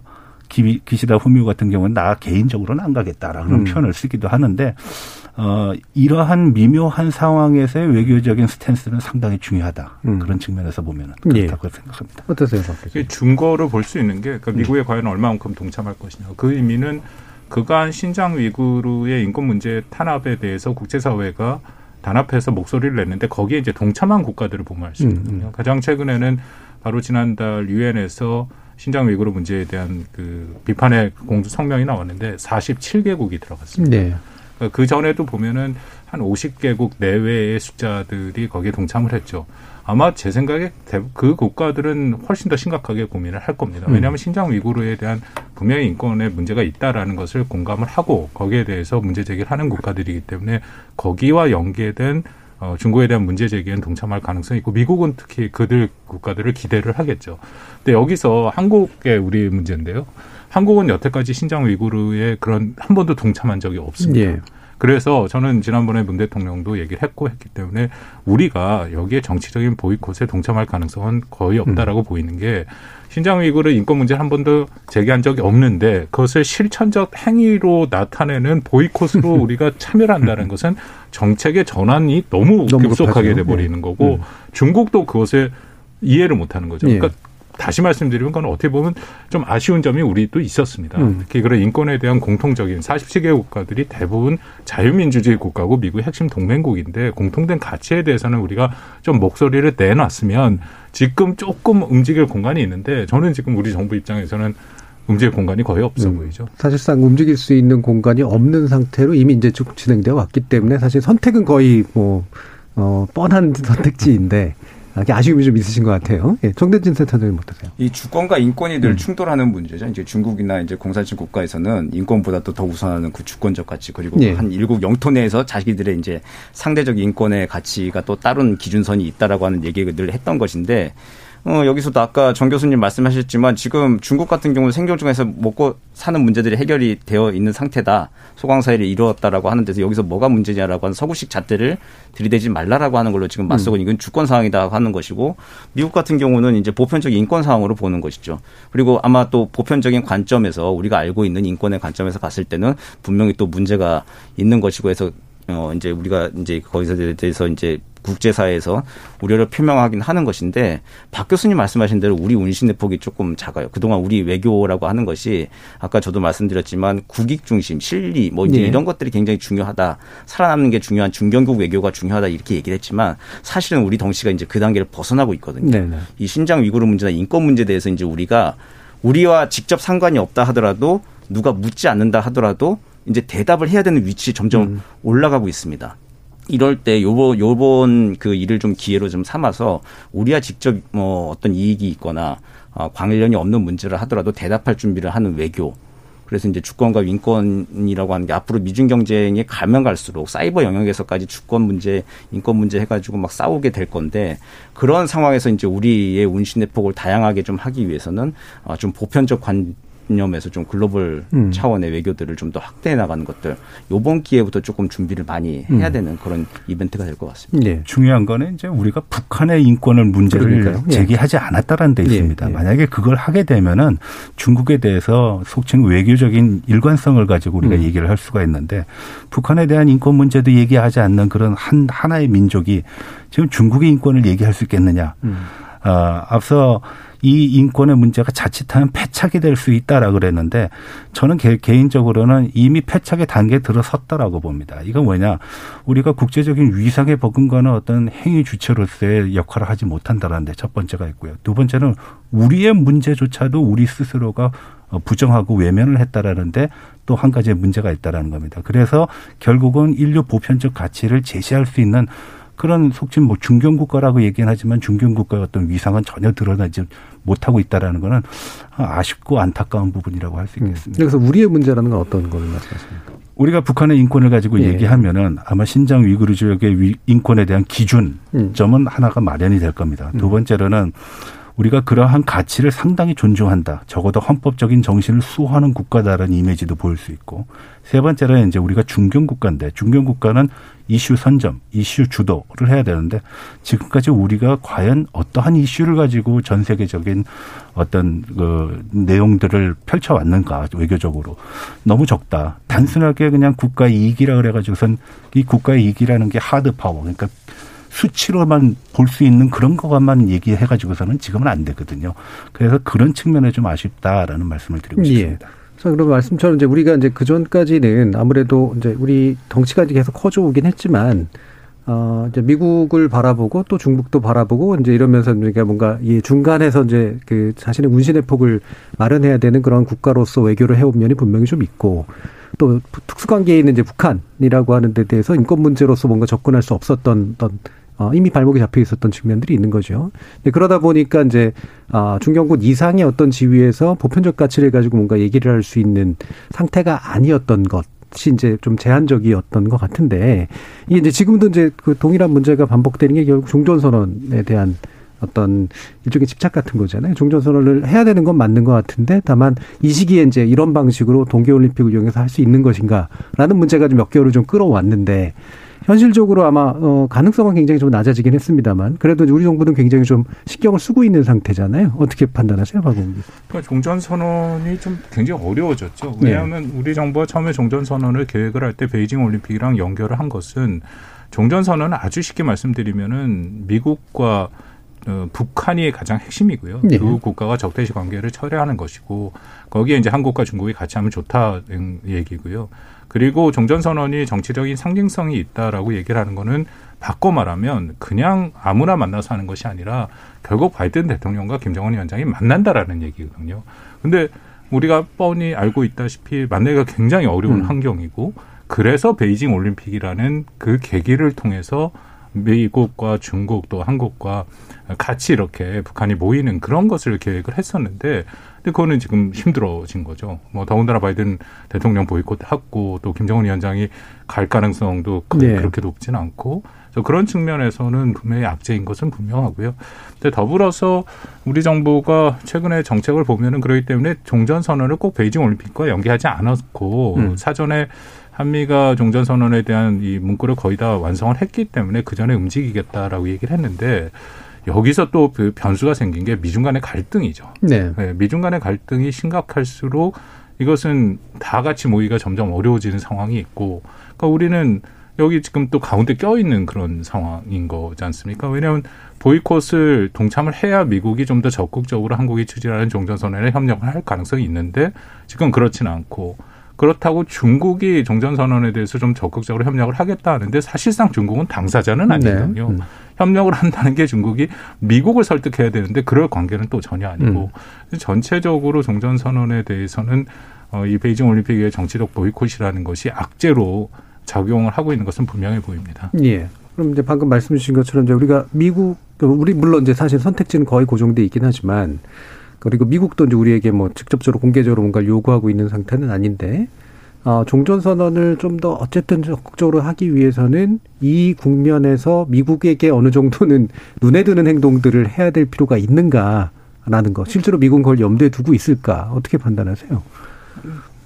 Speaker 8: 기, 기시다 후미오 같은 경우는 나 개인적으로는 안 가겠다라는 음. 표현을 쓰기도 하는데 어, 이러한 미묘한 상황에서의 외교적인 스탠스는 상당히 중요하다. 음. 그런 측면에서 보면 그렇다고 예. 생각합니다.
Speaker 5: 어떠세요?
Speaker 7: 증거를 볼수 있는 게 그러니까 미국에 음. 과연 얼마만큼 동참할 것이냐. 그 의미는 그간 신장 위구르의 인권 문제 탄압에 대해서 국제사회가 단합해서 목소리를 냈는데 거기에 이제 동참한 국가들을 보면 알 수 있거든요. 음, 음. 가장 최근에는 바로 지난달 유엔에서 신장 위구르 문제에 대한 그 비판의 공조 성명이 나왔는데 47개국이 들어갔습니다. 네. 그러니까 그 전에도 보면은 한 50개국 내외의 숫자들이 거기에 동참을 했죠. 아마 제 생각에 그 국가들은 훨씬 더 심각하게 고민을 할 겁니다. 음. 왜냐하면 신장 위구르에 대한 분명히 인권에 문제가 있다라는 것을 공감을 하고 거기에 대해서 문제 제기를 하는 국가들이기 때문에 거기와 연계된 어, 중국에 대한 문제 제기엔 동참할 가능성이 있고 미국은 특히 그들 국가들을 기대를 하겠죠. 근데 여기서 한국의 우리 문제인데요. 한국은 여태까지 신장 위구르에 그런 한 번도 동참한 적이 없습니다. 예. 그래서 저는 지난번에 문 대통령도 얘기를 했고 했기 때문에 우리가 여기에 정치적인 보이콧에 동참할 가능성은 거의 없다라고 음. 보이는 게 신장 위구르 인권 문제 한 번도 제기한 적이 없는데 그것을 실천적 행위로 나타내는 보이콧으로 <laughs> 우리가 참여를 한다는 것은 정책의 전환이 너무, 급속하게 돼 버리는 예. 거고 음. 중국도 그것을 이해를 못 하는 거죠. 예. 그러니까 다시 말씀드리면 그건 어떻게 보면 좀 아쉬운 점이 우리도 있었습니다. 음. 특히 그런 인권에 대한 공통적인 47개 국가들이 대부분 자유민주주의 국가고 미국의 핵심 동맹국인데 공통된 가치에 대해서는 우리가 좀 목소리를 내놨으면 지금 조금 움직일 공간이 있는데 저는 지금 우리 정부 입장에서는 움직일 공간이 거의 없어
Speaker 5: 음.
Speaker 7: 보이죠.
Speaker 5: 사실상 움직일 수 있는 공간이 없는 상태로 이미 이제 쭉 진행되어 왔기 때문에 사실 선택은 거의 뭐, 어, 뻔한 선택지인데, 아, 아쉬움이 좀 있으신 것 같아요. 예, 정대진 센터장님 어떠세요?
Speaker 10: 이 주권과 인권이 늘
Speaker 5: 음.
Speaker 10: 충돌하는 문제죠. 이제 중국이나 이제 공산주의 국가에서는 인권보다 또 더 우선하는 그 주권적 가치 그리고
Speaker 5: 예.
Speaker 10: 한 일국 영토 내에서 자기들의 이제 상대적 인권의 가치가 또 다른 기준선이 있다라고 하는 얘기를 늘 했던 것인데 어, 여기서도 아까 정 교수님 말씀하셨지만 지금 중국 같은 경우는 생존 중에서 먹고 사는 문제들이 해결이 되어 있는 상태다. 소강사회를 이루었다라고 하는데서 여기서 뭐가 문제냐라고 하는 서구식 잣대를 들이대지 말라라고 하는 걸로 지금 맞서고 이건 주권 상황이다 하는 것이고 미국 같은 경우는 이제 보편적인 인권 상황으로 보는 것이죠. 그리고 아마 또 보편적인 관점에서 우리가 알고 있는 인권의 관점에서 봤을 때는 분명히 또 문제가 있는 것이고 해서 어 이제 우리가 이제 거기서 대해서 이제 국제사회에서 우려를 표명하긴 하는 것인데 박 교수님 말씀하신 대로 우리 운신의 폭이 조금 작아요. 그동안 우리 외교라고 하는 것이 아까 저도 말씀드렸지만 국익 중심, 실리 뭐
Speaker 5: 네.
Speaker 10: 이런 것들이 굉장히 중요하다. 살아남는 게 중요한 중견국 외교가 중요하다 이렇게 얘기를 했지만 사실은 우리 덩치가 이제 그 단계를 벗어나고 있거든요.
Speaker 5: 네 네.
Speaker 10: 이 신장 위구르 문제나 인권 문제에 대해서 이제 우리가 우리와 직접 상관이 없다 하더라도 누가 묻지 않는다 하더라도 이제 대답을 해야 되는 위치에 점점
Speaker 5: 음.
Speaker 10: 올라가고 있습니다. 이럴 때 요번 요번 그 일을 좀 기회로 좀 삼아서 우리와 직접 뭐 어떤 이익이 있거나 어, 관련이 없는 문제를 하더라도 대답할 준비를 하는 외교. 그래서 이제 주권과 인권이라고 하는 게 앞으로 미중 경쟁이 가면 갈수록 사이버 영역에서까지 주권 문제, 인권 문제 해가지고 막 싸우게 될 건데 그런 상황에서 이제 우리의 운신의 폭을 다양하게 좀 하기 위해서는 어, 좀 보편적 관 념에서 좀 글로벌
Speaker 5: 음.
Speaker 10: 차원의 외교들을 좀 더 확대해 나가는 것들 요번 기회부터 조금 준비를 많이 해야
Speaker 5: 음.
Speaker 10: 되는 그런 이벤트가 될 것 같습니다.
Speaker 5: 예.
Speaker 8: 중요한 거는 이제 우리가 북한의 인권을 문제를
Speaker 5: 그러니까요. 예.
Speaker 8: 제기하지 않았다라는 데
Speaker 5: 예,
Speaker 8: 있습니다.
Speaker 5: 예.
Speaker 8: 만약에 그걸 하게 되면은 중국에 대해서 속칭 외교적인 일관성을 가지고 우리가
Speaker 5: 음.
Speaker 8: 얘기를 할 수가 있는데 북한에 대한 인권 문제도 얘기하지 않는 그런 한 하나의 민족이 지금 중국의 인권을 얘기할 수 있겠느냐?
Speaker 5: 음.
Speaker 8: 어, 앞서 이 인권의 문제가 자칫하면 패착이 될 수 있다라 그랬는데 저는 개, 개인적으로는 이미 패착의 단계에 들어섰다라고 봅니다. 이건 뭐냐? 우리가 국제적인 위상에 버금가는 어떤 행위 주체로서의 역할을 하지 못한다라는 데 첫 번째가 있고요. 두 번째는 우리의 문제조차도 우리 스스로가 어, 부정하고 외면을 했다라는데 또 한 가지의 문제가 있다라는 겁니다. 그래서 결국은 인류 보편적 가치를 제시할 수 있는 그런 속칭 뭐 중견 국가라고 얘기는 하지만 중견 국가의 어떤 위상은 전혀 드러나지 못하고 있다라는 거는 아쉽고 안타까운 부분이라고 할수
Speaker 5: 음.
Speaker 8: 있겠습니다.
Speaker 5: 그래서 우리의 문제라는 건 어떤 걸 말씀하십니까?
Speaker 8: 우리가 북한의 인권을 가지고
Speaker 5: 예.
Speaker 8: 얘기하면은 아마 신장 위구르 지역의 위- 인권에 대한 기준점은
Speaker 5: 음.
Speaker 8: 하나가 마련이 될 겁니다. 두 번째로는 우리가 그러한 가치를 상당히 존중한다. 적어도 헌법적인 정신을 수호하는 국가다라는 이미지도 보일 수 있고 세 번째로는 이제 우리가 중견 국가인데 중견 국가는 이슈 선점, 이슈 주도를 해야 되는데 지금까지 우리가 과연 어떠한 이슈를 가지고 전 세계적인 어떤 그 내용들을 펼쳐왔는가 외교적으로 너무 적다. 단순하게 그냥 국가 이익이라 그래가지고선 이 국가 이익이라는 게 하드 파워 그러니까 수치로만 볼 수 있는 그런 것만 얘기해 가지고서는 지금은 안 되거든요. 그래서 그런 측면에 좀 아쉽다라는 말씀을 드리고 싶습니다.
Speaker 5: 자, 그럼 말씀처럼 이제 우리가 이제 그 전까지는 아무래도 이제 우리 덩치가 계속 커져오긴 했지만, 어, 이제 미국을 바라보고 또 중국도 바라보고 이제 이러면서 우리가 뭔가 이 중간에서 이제 그 자신의 운신의 폭을 마련해야 되는 그런 국가로서 외교를 해온 면이 분명히 좀 있고, 또 특수관계에 있는 이제 북한이라고 하는 데 대해서 인권 문제로서 뭔가 접근할 수 없었던 어떤 어, 이미 발목이 잡혀 있었던 측면들이 있는 거죠. 근데 그러다 보니까 이제 아, 중견국 이상의 어떤 지위에서 보편적 가치를 가지고 뭔가 얘기를 할 수 있는 상태가 아니었던 것 이 이제 좀 제한적이었던 것 같은데 이게 이제 지금도 이제 그 동일한 문제가 반복되는 게 결국 종전선언에 대한 어떤 일종의 집착 같은 거잖아요. 종전선언을 해야 되는 건 맞는 것 같은데 다만 이 시기에 이제 이런 방식으로 동계올림픽을 이용해서 할 수 있는 것인가라는 문제가 좀 몇 개월을 좀 끌어왔는데 현실적으로 아마 어 가능성은 굉장히 좀 낮아지긴 했습니다만 그래도 우리 정부는 굉장히 좀 신경을 쓰고 있는 상태잖아요. 어떻게 판단하세요, 박원기?
Speaker 7: 그러니까 종전 선언이 좀 굉장히 어려워졌죠.
Speaker 5: 네.
Speaker 7: 왜냐하면 우리 정부가 처음에 종전 선언을 계획을 할 때 베이징 올림픽이랑 연결을 한 것은 종전 선언은 아주 쉽게 말씀드리면은 미국과 어, 북한이 가장 핵심이고요.
Speaker 5: 네.
Speaker 7: 두 국가가 적대시 관계를 철회하는 것이고 거기에 이제 한국과 중국이 같이 하면 좋다는 얘기고요. 그리고 종전 선언이 정치적인 상징성이 있다라고 얘기를 하는 거는 바꿔 말하면 그냥 아무나 만나서 하는 것이 아니라 결국 바이든 대통령과 김정은 위원장이 만난다라는 얘기거든요. 근데 우리가 뻔히 알고 있다시피 만나기가 굉장히 어려운
Speaker 5: 음.
Speaker 7: 환경이고 그래서 베이징 올림픽이라는 그 계기를 통해서 미국과 중국 또 한국과 같이 이렇게 북한이 모이는 그런 것을 계획을 했었는데 근데 그거는 지금 힘들어진 거죠. 뭐 더군다나 바이든 대통령 보이콧했고 또 김정은 위원장이 갈 가능성도
Speaker 5: 네.
Speaker 7: 그렇게 높지는 않고 그런 측면에서는 분명히 악재인 것은 분명하고요. 근데 더불어서 우리 정부가 최근에 정책을 보면은 그렇기 때문에 종전 선언을 꼭 베이징 올림픽과 연계하지 않았고
Speaker 5: 음.
Speaker 7: 사전에 한미가 종전 선언에 대한 이 문구를 거의 다 완성을 했기 때문에 그 전에 움직이겠다라고 얘기를 했는데 여기서 또 그 변수가 생긴 게 미중 간의 갈등이죠.
Speaker 5: 네.
Speaker 7: 네, 미중 간의 갈등이 심각할수록 이것은 다 같이 모이기가 점점 어려워지는 상황이 있고, 그러니까 우리는 여기 지금 또 가운데 껴있는 그런 상황인 거지 않습니까? 왜냐하면 보이콧을 동참을 해야 미국이 좀 더 적극적으로 한국이 추진하는 종전선언에 협력을 할 가능성이 있는데 지금 그렇지는 않고 그렇다고 중국이 종전선언에 대해서 좀 적극적으로 협력을 하겠다 하는데 사실상 중국은 당사자는 아니거든요.
Speaker 5: 네. 음.
Speaker 7: 협력을 한다는 게 중국이 미국을 설득해야 되는데 그럴 관계는 또 전혀 아니고 전체적으로 종전 선언에 대해서는 어, 이 베이징 올림픽의 정치적 보이콧이라는 것이 악재로 작용을 하고 있는 것은 분명해 보입니다.
Speaker 5: 예. 그럼 이제 방금 말씀 주신 것처럼 이제 우리가 미국, 우리 물론 이제 사실 선택지는 거의 고정돼 있긴 하지만 그리고 미국도 이제 우리에게 뭐 직접적으로 공개적으로 뭔가를 요구하고 있는 상태는 아닌데 어, 종전 선언을 좀 더 어쨌든 적극적으로 하기 위해서는 이 국면에서 미국에게 어느 정도는 <laughs> 눈에 드는 행동들을 해야 될 필요가 있는가라는 거. 실제로 미국은 그걸 염두에 두고 있을까? 어떻게 판단하세요?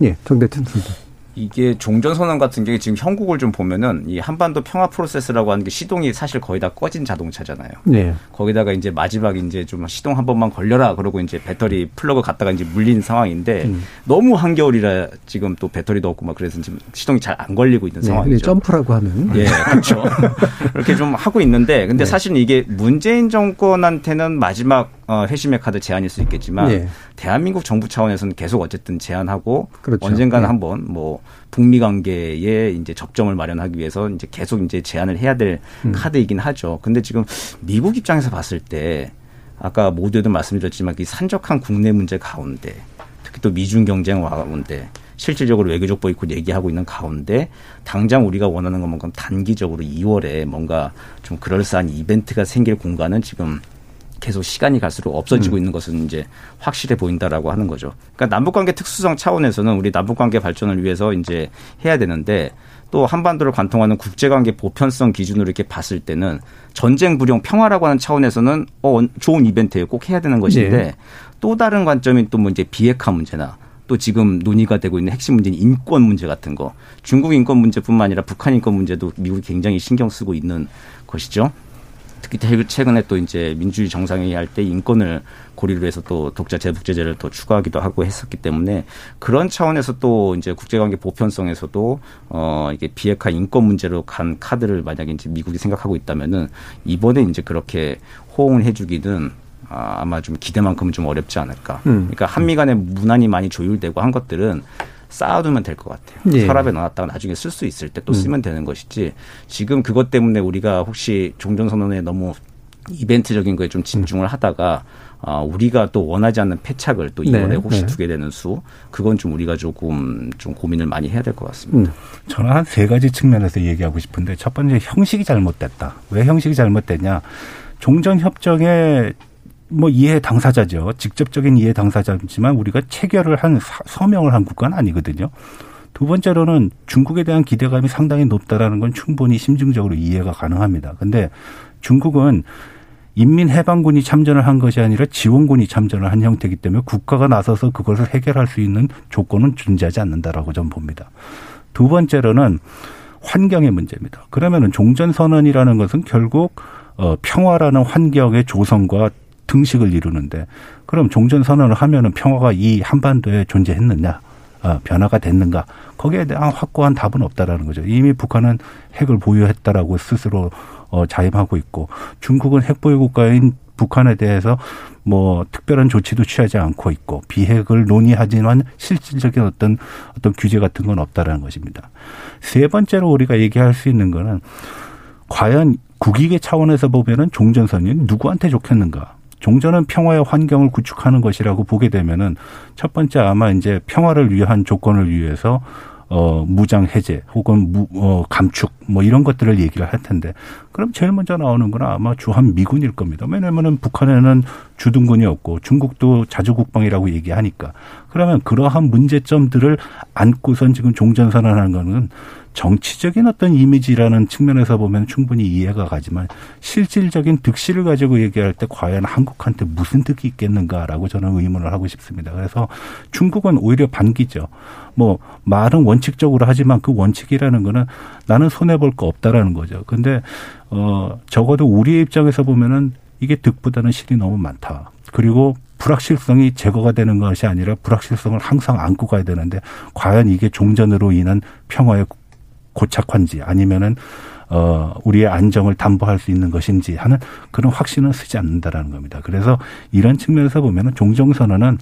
Speaker 5: 예, 정대튼 선수.
Speaker 10: 이게 종전 선언 같은 게 지금 형국을 좀 보면은 이 한반도 평화 프로세스라고 하는 게 시동이 사실 거의 다 꺼진 자동차잖아요.
Speaker 5: 네.
Speaker 10: 거기다가 이제 마지막 이제 좀 시동 한 번만 걸려라 그러고 이제 배터리 플러그 갖다가 이제 물린 상황인데
Speaker 5: 음.
Speaker 10: 너무 한겨울이라 지금 또 배터리도 없고 막 그래서 지금 시동이 잘 안 걸리고 있는
Speaker 5: 네,
Speaker 10: 상황이죠.
Speaker 5: 점프라고 하는.
Speaker 10: 예, 그렇죠. <laughs> 이렇게 좀 하고 있는데, 근데
Speaker 5: 네.
Speaker 10: 사실은 이게 문재인 정권한테는 마지막 어, 회심의 카드 제안일 수 있겠지만,
Speaker 5: 네.
Speaker 10: 대한민국 정부 차원에서는 계속 어쨌든 제안하고,
Speaker 5: 그렇죠.
Speaker 10: 언젠가는
Speaker 5: 네.
Speaker 10: 한번 뭐 북미 관계에 이제 접점을 마련하기 위해서 이제 계속 이제 제안을 해야 될
Speaker 5: 음.
Speaker 10: 카드이긴 하죠. 근데 지금 미국 입장에서 봤을 때, 아까 모두에도 말씀드렸지만 이 산적한 국내 문제 가운데, 특히 또 미중 경쟁 가운데 실질적으로 외교적 보이콧 얘기하고 있는 가운데 당장 우리가 원하는 것만큼 단기적으로 2월에 뭔가 좀 그럴싸한 이벤트가 생길 공간은 지금 계속 시간이 갈수록 없어지고 있는 것은 이제 확실해 보인다라고 하는 거죠. 그러니까 남북관계 특수성 차원에서는 우리 남북관계 발전을 위해서 이제 해야 되는데 또 한반도를 관통하는 국제관계 보편성 기준으로 이렇게 봤을 때는 전쟁 불용 평화라고 하는 차원에서는 어 좋은 이벤트에 꼭 해야 되는 것인데
Speaker 5: 네.
Speaker 10: 또 다른 관점인 또뭐 이제 비핵화 문제나 또 지금 논의가 되고 있는 핵심 문제인 인권 문제 같은 거 중국 인권 문제뿐만 아니라 북한 인권 문제도 미국이 굉장히 신경 쓰고 있는 것이죠. 특히 태- 최근에 또 이제 민주주의 정상회의 할 때 인권을 고리로 해서 또 독자 제북제재를 또 추가하기도 하고 했었기 때문에 그런 차원에서 또 이제 국제관계 보편성에서도 어 이게 비핵화 인권 문제로 간 카드를 만약에 이제 미국이 생각하고 있다면은 이번에 이제 그렇게 호응을 해주기는 아, 아마 좀 기대만큼은 좀 어렵지 않을까.
Speaker 5: 음.
Speaker 10: 그러니까 한미 간의 문안이 많이 조율되고 한 것들은 쌓아두면 될 것 같아요.
Speaker 5: 예.
Speaker 10: 서랍에 넣어놨다가 나중에 쓸 수 있을 때또
Speaker 5: 음.
Speaker 10: 쓰면 되는 것이지 지금 그것 때문에 우리가 혹시 종전 선언에 너무 이벤트적인 거에 좀 집중을 하다가 아, 우리가 또 원하지 않는 패착을 또
Speaker 5: 네,
Speaker 10: 2월에 혹시
Speaker 5: 네.
Speaker 10: 두게 되는 수 그건 좀 우리가 조금 좀 고민을 많이 해야 될 것 같습니다.
Speaker 5: 음.
Speaker 8: 저는 한 세 가지 측면에서 얘기하고 싶은데 첫 번째 형식이 잘못됐다. 왜 형식이 잘못됐냐? 종전 협정에 뭐 이해 당사자죠. 직접적인 이해 당사자지만 우리가 체결을 한 사- 서명을 한 국가는 아니거든요. 두 번째로는 중국에 대한 기대감이 상당히 높다라는 건 충분히 심증적으로 이해가 가능합니다. 근데 중국은 인민해방군이 참전을 한 것이 아니라 지원군이 참전을 한 형태이기 때문에 국가가 나서서 그것을 해결할 수 있는 조건은 존재하지 않는다라고 저는 봅니다. 두 번째로는 환경의 문제입니다. 그러면은 종전선언이라는 것은 결국 어, 평화라는 환경의 조성과 등식을 이루는데 그럼 종전 선언을 하면은 평화가 이 한반도에 존재했느냐? 어, 변화가 됐는가? 거기에 대한 확고한 답은 없다라는 거죠. 이미 북한은 핵을 보유했다라고 스스로 어, 자임하고 있고 중국은 핵 보유 국가인 북한에 대해서 뭐 특별한 조치도 취하지 않고 있고 비핵을 논의하지만 실질적인 어떤 어떤 규제 같은 건 없다라는 것입니다. 세 번째로 우리가 얘기할 수 있는 거는 과연 국익의 차원에서 보면은 종전선이 누구한테 좋겠는가? 종전은 평화의 환경을 구축하는 것이라고 보게 되면은 첫 번째 아마 이제 평화를 위한 조건을 위해서 어, 무장 해제 혹은 무, 어, 감축 뭐 이런 것들을 얘기를 할 텐데 그럼 제일 먼저 나오는 건 아마 주한 미군일 겁니다. 왜냐면은 북한에는 주둔군이 없고 중국도 자주국방이라고 얘기하니까 그러면 그러한 문제점들을 안고선 지금 종전선언하는 거는 정치적인 어떤 이미지라는 측면에서 보면 충분히 이해가 가지만 실질적인 득실을 가지고 얘기할 때 과연 한국한테 무슨 득이 있겠는가라고 저는 의문을 하고 싶습니다. 그래서 중국은 오히려 반기죠. 뭐 말은 원칙적으로 하지만 그 원칙이라는 거는 나는 손해 볼 거 없다라는 거죠. 근데 어 적어도 우리의 입장에서 보면은 이게 득보다는 실이 너무 많다. 그리고 불확실성이 제거가 되는 것이 아니라 불확실성을 항상 안고 가야 되는데 과연 이게 종전으로 인한 평화의 고착한지 아니면은 어 우리의 안정을 담보할 수 있는 것인지 하는 그런 확신은 쓰지 않는다라는 겁니다. 그래서 이런 측면에서 보면은 종정 선언은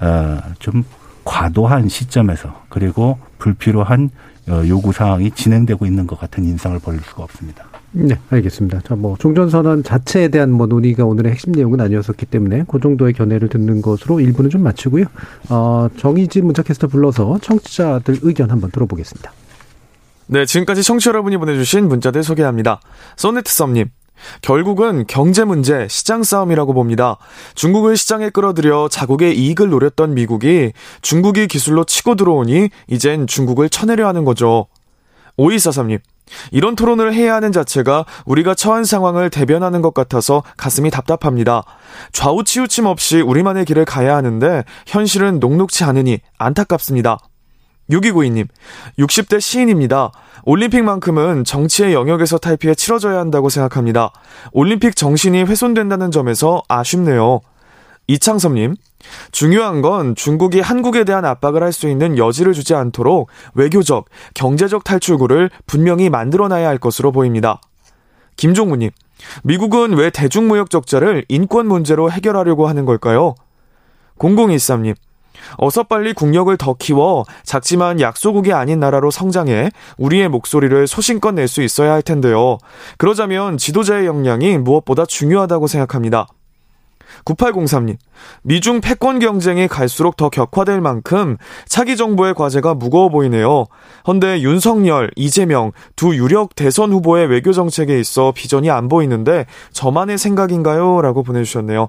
Speaker 8: 어좀 과도한 시점에서 그리고 불필요한 어, 요구 사항이 진행되고 있는 것 같은 인상을 벌일 수가 없습니다.
Speaker 5: 네, 알겠습니다. 자, 뭐 종전 선언 자체에 대한 뭐 논의가 오늘의 핵심 내용은 아니었었기 때문에 그 정도의 견해를 듣는 것으로 일부는 좀 마치고요. 어, 정의진 문자캐스터 불러서 청취자들 의견 한번 들어보겠습니다.
Speaker 11: 네, 지금까지 청취 여러분이 보내주신 문자들 소개합니다. 소네트 썸님. 결국은 경제 문제, 시장 싸움이라고 봅니다. 중국을 시장에 끌어들여 자국의 이익을 노렸던 미국이 중국이 기술로 치고 들어오니 이젠 중국을 쳐내려 하는 거죠. 5243님. 이런 토론을 해야 하는 자체가 우리가 처한 상황을 대변하는 것 같아서 가슴이 답답합니다. 좌우 치우침 없이 우리만의 길을 가야 하는데 현실은 녹록치 않으니 안타깝습니다. 6292님, 60대 시인입니다. 올림픽만큼은 정치의 영역에서 탈피해 치러져야 한다고 생각합니다. 올림픽 정신이 훼손된다는 점에서 아쉽네요. 이창섭님, 중요한 건 중국이 한국에 대한 압박을 할 수 있는 여지를 주지 않도록 외교적, 경제적 탈출구를 분명히 만들어놔야 할 것으로 보입니다. 김종무님, 미국은 왜 대중무역 적자를 인권 문제로 해결하려고 하는 걸까요? 0013님, 어서 빨리 국력을 더 키워 작지만 약소국이 아닌 나라로 성장해 우리의 목소리를 소신껏 낼 수 있어야 할 텐데요. 그러자면 지도자의 역량이 무엇보다 중요하다고 생각합니다. 9803님, 미중 패권 경쟁이 갈수록 더 격화될 만큼 차기 정부의 과제가 무거워 보이네요. 헌데 윤석열, 이재명 두 유력 대선 후보의 외교 정책에 있어 비전이 안 보이는데 저만의 생각인가요? 라고 보내주셨네요.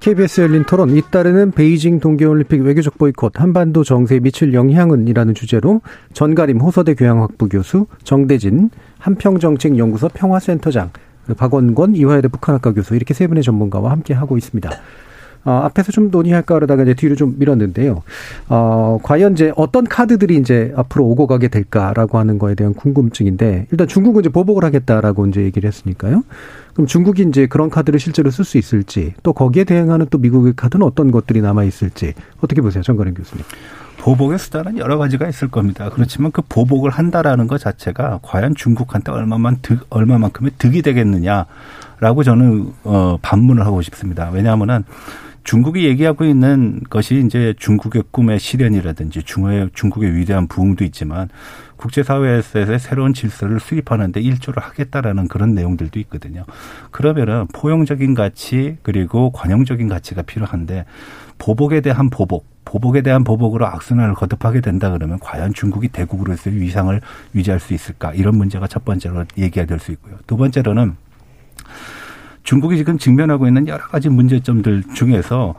Speaker 5: KBS 열린 토론 잇따르는 베이징 동계올림픽 외교적 보이콧 한반도 정세에 미칠 영향은이라는 주제로 전가림 호서대 교양학부 교수 정대진 한평정책연구소 평화센터장 박원권 이화여대 북한학과 교수 이렇게 세 분의 전문가와 함께 하고 있습니다. 어, 앞에서 좀 논의할까 그러다가 이제 뒤로 좀 밀었는데요. 어, 과연 이제 어떤 카드들이 이제 앞으로 오고 가게 될까라고 하는 거에 대한 궁금증인데 일단 중국은 이제 보복을 하겠다라고 이제 얘기를 했으니까요. 그럼 중국이 이제 그런 카드를 실제로 쓸 수 있을지 또 거기에 대응하는 또 미국의 카드는 어떤 것들이 남아 있을지 어떻게 보세요, 정가림 교수님?
Speaker 8: 보복의 수단은 여러 가지가 있을 겁니다. 그렇지만 그 보복을 한다라는 것 자체가 과연 중국한테 얼마만 득, 얼마만큼의 득이 되겠느냐라고 저는 어 반문을 하고 싶습니다. 왜냐하면은 중국이 얘기하고 있는 것이 이제 중국의 꿈의 실현이라든지 중국의, 중국의 위대한 부흥도 있지만 국제사회에서의 새로운 질서를 수립하는데 일조를 하겠다라는 그런 내용들도 있거든요. 그러면은 포용적인 가치 그리고 관용적인 가치가 필요한데 보복에 대한 보복, 보복에 대한 보복으로 악순환을 거듭하게 된다 그러면 과연 중국이 대국으로서의 위상을 유지할 수 있을까? 이런 문제가 첫 번째로 얘기가 될 수 있고요. 두 번째로는 중국이 지금 직면하고 있는 여러 가지 문제점들 중에서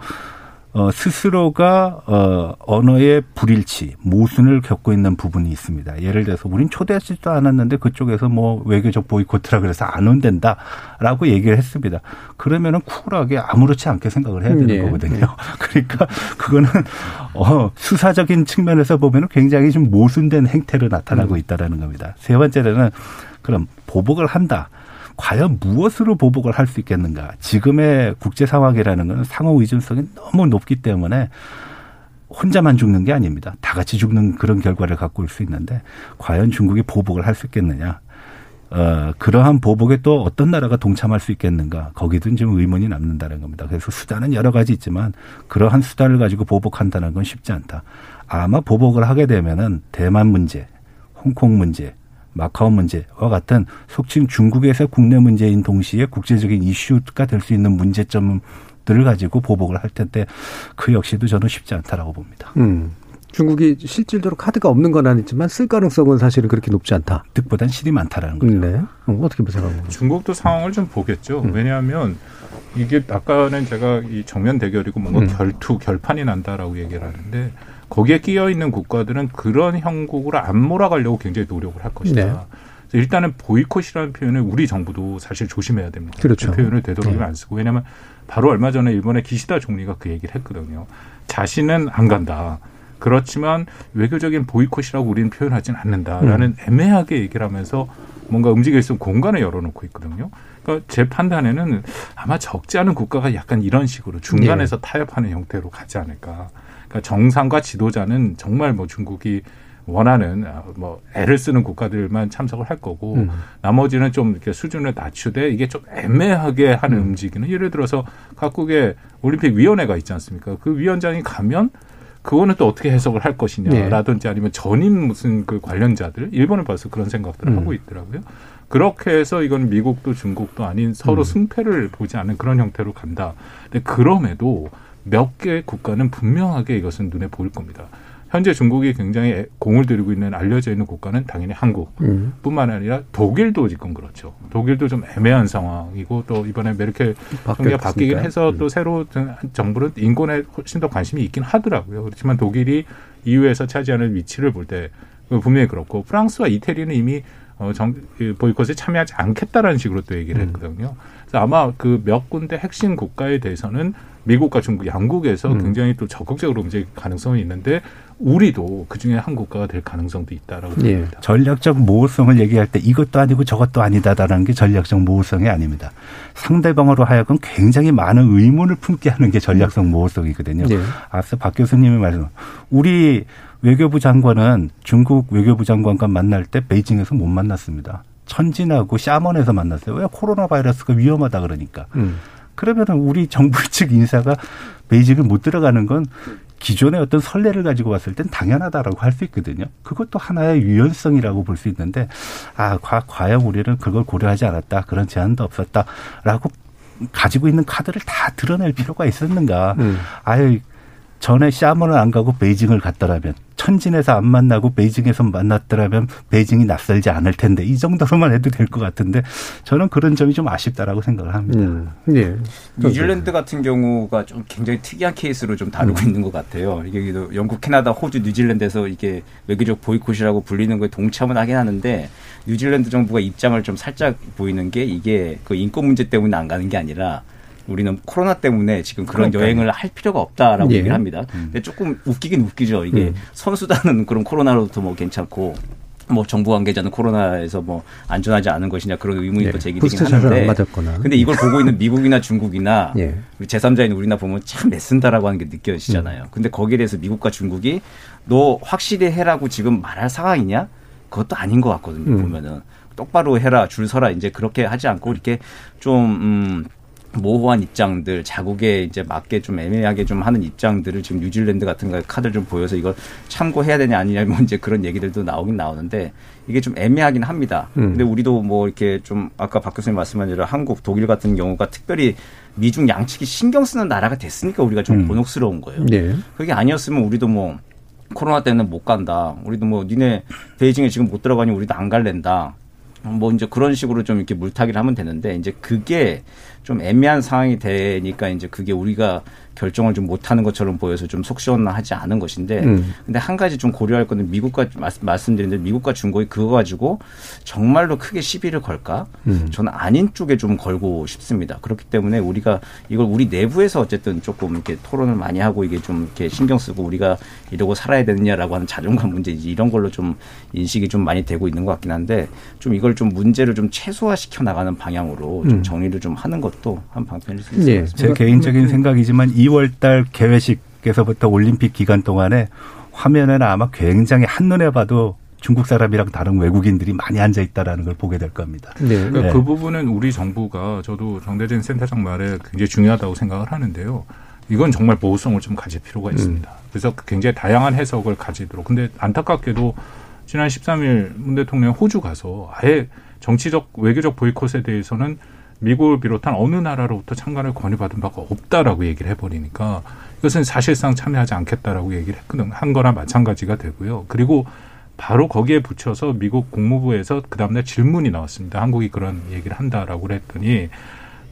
Speaker 8: 어, 스스로가 어, 언어의 불일치, 모순을 겪고 있는 부분이 있습니다. 예를 들어서 우린 초대하지도 않았는데 그쪽에서 뭐 외교적 보이콧이라 그래서 안 온댄다라고 얘기를 했습니다. 그러면은 쿨하게 아무렇지 않게 생각을 해야 되는
Speaker 5: 네.
Speaker 8: 거거든요. <laughs> 그러니까 그거는 어, 수사적인 측면에서 보면은 굉장히 좀 모순된 행태로 나타나고 있다라는 겁니다. 세 번째로는 그럼 보복을 한다. 과연 무엇으로 보복을 할 수 있겠는가? 지금의 국제 상황이라는 것은 상호 의존성이 너무 높기 때문에 혼자만 죽는 게 아닙니다. 다 같이 죽는 그런 결과를 갖고 올 수 있는데 과연 중국이 보복을 할 수 있겠느냐? 어, 그러한 보복에 또 어떤 나라가 동참할 수 있겠는가? 거기도 지금 의문이 남는다는 겁니다. 그래서 수단은 여러 가지 있지만 그러한 수단을 가지고 보복한다는 건 쉽지 않다. 아마 보복을 하게 되면은 대만 문제, 홍콩 문제, 마카오 문제와 같은 속칭 중국에서 국내 문제인 동시에 국제적인 이슈가 될 수 있는 문제점들을 가지고 보복을 할 텐데 그 역시도 저는 쉽지 않다라고 봅니다.
Speaker 5: 음. 중국이 실질적으로 카드가 없는 건 아니지만 쓸 가능성은 사실은 그렇게 높지 않다.
Speaker 8: 득보단 실이 많다라는 거죠.
Speaker 5: 네. 어, 어떻게 보세요?
Speaker 7: 중국도 상황을 좀 보겠죠.
Speaker 5: 음.
Speaker 7: 왜냐하면 이게 아까는 제가 이 정면 대결이고 뭔가
Speaker 5: 음.
Speaker 7: 결투 결판이 난다라고 얘기를 하는데 거기에 끼어 있는 국가들은 그런 형국으로 안 몰아가려고 굉장히 노력을 할 것이다.
Speaker 5: 네.
Speaker 7: 일단은 보이콧이라는 표현을 우리 정부도 사실 조심해야 됩니다.
Speaker 5: 그렇죠.
Speaker 7: 그 표현을 되도록이면
Speaker 5: 네.
Speaker 7: 안 쓰고 왜냐하면 바로 얼마 전에 일본의 기시다 총리가 그 얘기를 했거든요. 자신은 안 간다. 그렇지만 외교적인 보이콧이라고 우리는 표현하진 않는다라는
Speaker 5: 음.
Speaker 7: 애매하게 얘기를 하면서 뭔가 움직일 수 있는 공간을 열어놓고 있거든요. 그러니까 제 판단에는 아마 적지 않은 국가가 약간 이런 식으로 중간에서
Speaker 5: 네.
Speaker 7: 타협하는 형태로 가지 않을까. 그러니까 정상과 지도자는 정말 뭐 중국이 원하는 아, 뭐 애를 쓰는 국가들만 참석을 할 거고
Speaker 5: 음.
Speaker 7: 나머지는 좀 이렇게 수준을 낮추되 이게 좀 애매하게 하는
Speaker 5: 음.
Speaker 7: 움직이는 예를 들어서 각국의 올림픽 위원회가 있지 않습니까? 그 위원장이 가면 그거는 또 어떻게 해석을 할
Speaker 5: 네.
Speaker 7: 것이냐라든지 아니면 전임 무슨 그 관련자들 일본은 벌써 그런 생각들을
Speaker 5: 음.
Speaker 7: 하고 있더라고요. 그렇게 해서 이건 미국도 중국도 아닌 서로
Speaker 5: 음.
Speaker 7: 승패를 보지 않은 그런 형태로 간다. 근데 그럼에도 몇 개의 국가는 분명하게 이것은 눈에 보일 겁니다. 현재 중국이 굉장히 애- 공을 들이고 있는 알려져 있는 국가는 당연히 한국.
Speaker 5: 음.
Speaker 7: 뿐만 아니라 독일도 지금 그렇죠. 독일도 좀 애매한 상황이고 또 이번에 메르켈 총리가 바뀌긴. 해서 또 새로 든 정부는 인권에 훨씬 더 관심이 있긴 하더라고요. 그렇지만 독일이 EU에서 차지하는 위치를 볼 때 분명히 그렇고 프랑스와 이태리는 이미 어, 정, 그 보이콧에 참여하지 않겠다라는 식으로 또 얘기를 했거든요. 그래서 아마 그 몇 군데 핵심 국가에 대해서는 미국과 중국 양국에서
Speaker 5: 음.
Speaker 7: 굉장히 또 적극적으로 움직일 가능성이 있는데 우리도 그 중에 한 국가가 될 가능성도 있다라고
Speaker 5: 예.
Speaker 7: 봅니다.
Speaker 8: 전략적 모호성을 얘기할 때 이것도 아니고 저것도 아니다라는 게 전략적 모호성이 아닙니다. 상대방으로 하여금 굉장히 많은 의문을 품게 하는 게 전략적 모호성이거든요.
Speaker 5: 예.
Speaker 8: 앞서 박 교수님이 말씀, 우리 외교부 장관은 중국 외교부 장관과 만날 때 베이징에서 못 만났습니다. 천진하고 샤먼에서 만났어요. 왜 코로나 바이러스가 위험하다 그러니까.
Speaker 5: 음.
Speaker 8: 그러면은 우리 정부 측 인사가 베이징을 못 들어가는 건 기존의 어떤 선례를 가지고 봤을 땐 당연하다라고 할 수 있거든요. 그것도 하나의 유연성이라고 볼 수 있는데 아 과, 과연 우리는 그걸 고려하지 않았다 그런 제안도 없었다라고 가지고 있는 카드를 다 드러낼 필요가 있었는가?
Speaker 5: 음.
Speaker 8: 아유 전에 샤먼을 안 가고 베이징을 갔더라면 천진에서 안 만나고 베이징에서 만났더라면 베이징이 낯설지 않을 텐데 이 정도로만 해도 될 것 같은데 저는 그런 점이 좀 아쉽다라고 생각을 합니다.
Speaker 5: 음. 예.
Speaker 10: 뉴질랜드 같은 경우가 좀 굉장히 특이한 케이스로 좀 다루고
Speaker 5: 음.
Speaker 10: 있는 것 같아요. 이게 또 영국, 캐나다, 호주, 뉴질랜드에서 이게 외교적 보이콧이라고 불리는 거에 동참은 하긴 하는데 뉴질랜드 정부가 입장을 좀 살짝 보이는 게 이게 그 인권 문제 때문에 안 가는 게 아니라 우리는 코로나 때문에 지금 그런
Speaker 5: 그러니까요.
Speaker 10: 여행을 할 필요가 없다라고
Speaker 5: 예.
Speaker 10: 얘기를 합니다. 근데 조금 웃기긴 웃기죠. 이게
Speaker 5: 음.
Speaker 10: 선수단은 그런 코로나로부터 뭐 괜찮고 뭐 정부 관계자는 코로나에서 뭐 안전하지 않은 것이냐 그런 의문이
Speaker 5: 예.
Speaker 10: 또 제기되긴
Speaker 5: 샷을 안
Speaker 10: 하는데
Speaker 5: 맞았거나.
Speaker 10: 근데 이걸 보고 있는 미국이나 중국이나 <laughs>
Speaker 5: 예.
Speaker 10: 제3자인 우리나 보면 참 애쓴다라고 하는 게 느껴지잖아요. 근데 거기에 대해서 미국과 중국이 너 확실히 해라고 지금 말할 상황이냐? 그것도 아닌 것 같거든요.
Speaker 5: 음.
Speaker 10: 보면은 똑바로 해라 줄 서라 이제 그렇게 하지 않고 이렇게 좀 음. 모호한 입장들, 자국에 이제 맞게 좀 애매하게 좀 하는 입장들을 지금 뉴질랜드 같은 거 카드를 좀 보여서 이걸 참고해야 되냐 아니냐 뭐 <laughs> 이제 그런 얘기들도 나오긴 나오는데 이게 좀 애매하긴 합니다.
Speaker 5: 음.
Speaker 10: 근데 우리도 뭐 이렇게 좀 아까 박 교수님 말씀하신 대로 한국, 독일 같은 경우가 특별히 미중 양측이 신경 쓰는 나라가 됐으니까 우리가 좀
Speaker 5: 음.
Speaker 10: 곤혹스러운 거예요.
Speaker 5: 네.
Speaker 10: 그게 아니었으면 우리도 뭐 코로나 때는 못 간다. 우리도 뭐 니네 베이징에 지금 못 들어가니 우리도 안 갈랜다. 뭐 이제 그런 식으로 좀 이렇게 물타기를 하면 되는데 이제 그게 좀 애매한 상황이 되니까 이제 그게 우리가 결정을 좀 못하는 것처럼 보여서 좀 속 시원하지 않은 것인데 음. 근데 한 가지 좀 고려할 거는 미국과 말씀드린데 미국과 중국이 그거 가지고 정말로 크게 시비를 걸까? 음. 저는 아닌 쪽에 좀 걸고 싶습니다. 그렇기 때문에 우리가 이걸 우리 내부에서 어쨌든 조금 이렇게 토론을 많이 하고 이게 좀 이렇게 신경 쓰고 우리가 이러고 살아야 되느냐라고 하는 자존감 문제 이런 걸로 좀 인식이 좀 많이 되고 있는 것 같긴 한데 좀 이걸 좀 문제를 좀 최소화시켜 나가는 방향으로 좀 음. 정리를 좀 하는 것도 한 방편일 수 있습니다. 네.
Speaker 8: 제 개인적인 생각이지만 2월달 개회식에서부터 올림픽 기간 동안에 화면에는 아마 굉장히 한눈에 봐도 중국 사람이랑 다른 외국인들이 많이 앉아 있다라는 걸 보게 될 겁니다.
Speaker 7: 네. 그러니까 네. 그 부분은 우리 정부가 저도 정대진 센터장 말에 굉장히 중요하다고 생각을 하는데요. 이건 정말 보호성을 좀 가질 필요가 음. 있습니다. 음. 그래서 굉장히 다양한 해석을 가지도록. 근데 안타깝게도 지난 13일 문 대통령 호주 가서 아예 정치적 외교적 보이콧에 대해서는 미국을 비롯한 어느 나라로부터 참관을 권유받은 바가 없다라고 얘기를 해버리니까 이것은 사실상 참여하지 않겠다라고 얘기를 했거든 한 거나 마찬가지가 되고요. 그리고 바로 거기에 붙여서 미국 국무부에서 그 다음날 질문이 나왔습니다. 한국이 그런 얘기를 한다라고 그랬더니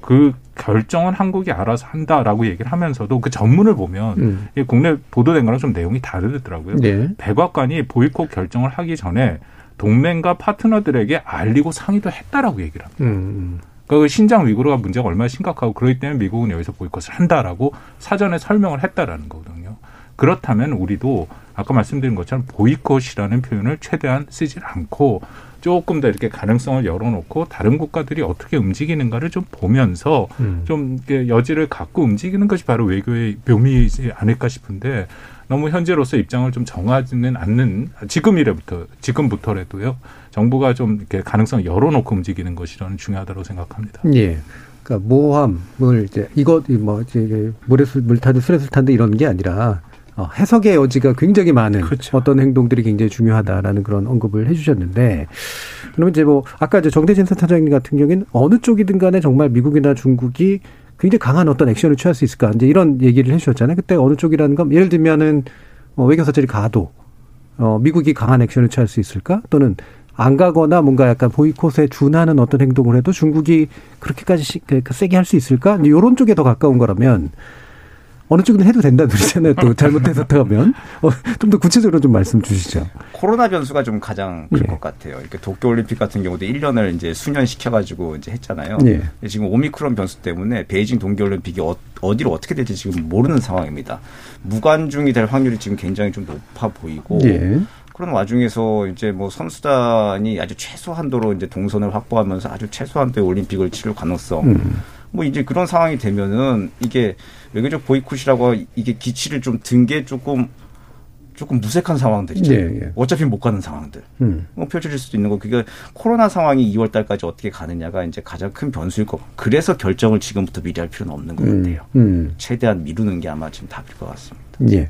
Speaker 7: 그 결정은 한국이 알아서 한다라고 얘기를 하면서도 그 전문을 보면 음. 국내 보도된 거랑 좀 내용이 다르더라고요. 네. 백악관이 보이콧 결정을 하기 전에 동맹과 파트너들에게 알리고 상의도 했다라고 얘기를 합니다. 음. 그 신장 위구르가 문제가 얼마나 심각하고 그렇기 때문에 미국은 여기서 보이콧을 한다라고 사전에 설명을 했다라는 거거든요. 그렇다면 우리도 아까 말씀드린 것처럼 보이콧이라는 표현을 최대한 쓰지 않고 조금 더 이렇게 가능성을 열어놓고 다른 국가들이 어떻게 움직이는가를 좀 보면서 음. 좀 여지를 갖고 움직이는 것이 바로 외교의 묘미이지 않을까 싶은데 너무 현재로서 입장을 좀 정하지는 않는 지금이래부터 지금부터라도요 정부가 좀 이렇게 가능성 을 열어놓고 움직이는 것이 저는 중요하다고 생각합니다.
Speaker 5: 예. 그러니까 모함을 이제 이것 뭐 이제 물에 물 타듯 술에 술 탄다 이런 게 아니라 어, 해석의 여지가 굉장히 많은 그렇죠. 어떤 행동들이 굉장히 중요하다라는 그런 언급을 해주셨는데 그러면 이제 뭐 아까 이제 정대진 센터장님 같은 경우에는 어느 쪽이든 간에 정말 미국이나 중국이 굉장히 강한 어떤 액션을 취할 수 있을까 이제 이런 얘기를 해주셨잖아요. 그때 어느 쪽이라는 건 예를 들면은 어, 외교사절이 가도 어, 미국이 강한 액션을 취할 수 있을까 또는 안 가거나 뭔가 약간 보이콧에 준하는 어떤 행동을 해도 중국이 그렇게까지 그, 그 세게 할 수 있을까? 이런 쪽에 더 가까운 거라면 어느 쪽은 해도 된다는 소리잖아요. 또 잘못해서 하면 어, 좀 더 구체적으로 좀 말씀 주시죠.
Speaker 10: 코로나 변수가 좀 가장 클것 예. 같아요. 이렇게 도쿄 올림픽 같은 경우도 1년을 이제 수년 시켜가지고 이제 했잖아요. 예. 지금 오미크론 변수 때문에 베이징 동계 올림픽이 어, 디로 어떻게 될지 지금 모르는 상황입니다. 무관중이 될 확률이 지금 굉장히 좀 높아 보이고. 예. 그런 와중에서 이제 뭐 선수단이 아주 최소한도로 이제 동선을 확보하면서 아주 최소한도의 올림픽을 치를 가능성. 음. 뭐 이제 그런 상황이 되면은 이게 외교적 보이콧이라고 이게 기치를 좀 든 게 조금 조금 무색한 상황들이죠. 예, 예. 어차피 못 가는 상황들. 음. 뭐 펼쳐질 수도 있는 거. 그게 코로나 상황이 2월 달까지 어떻게 가느냐가 이제 가장 큰 변수일 거. 그래서 결정을 지금부터 미리 할 필요는 없는 것 음, 같아요. 음, 음. 최대한 미루는 게 아마 지금 답일 것 같습니다.
Speaker 5: 예.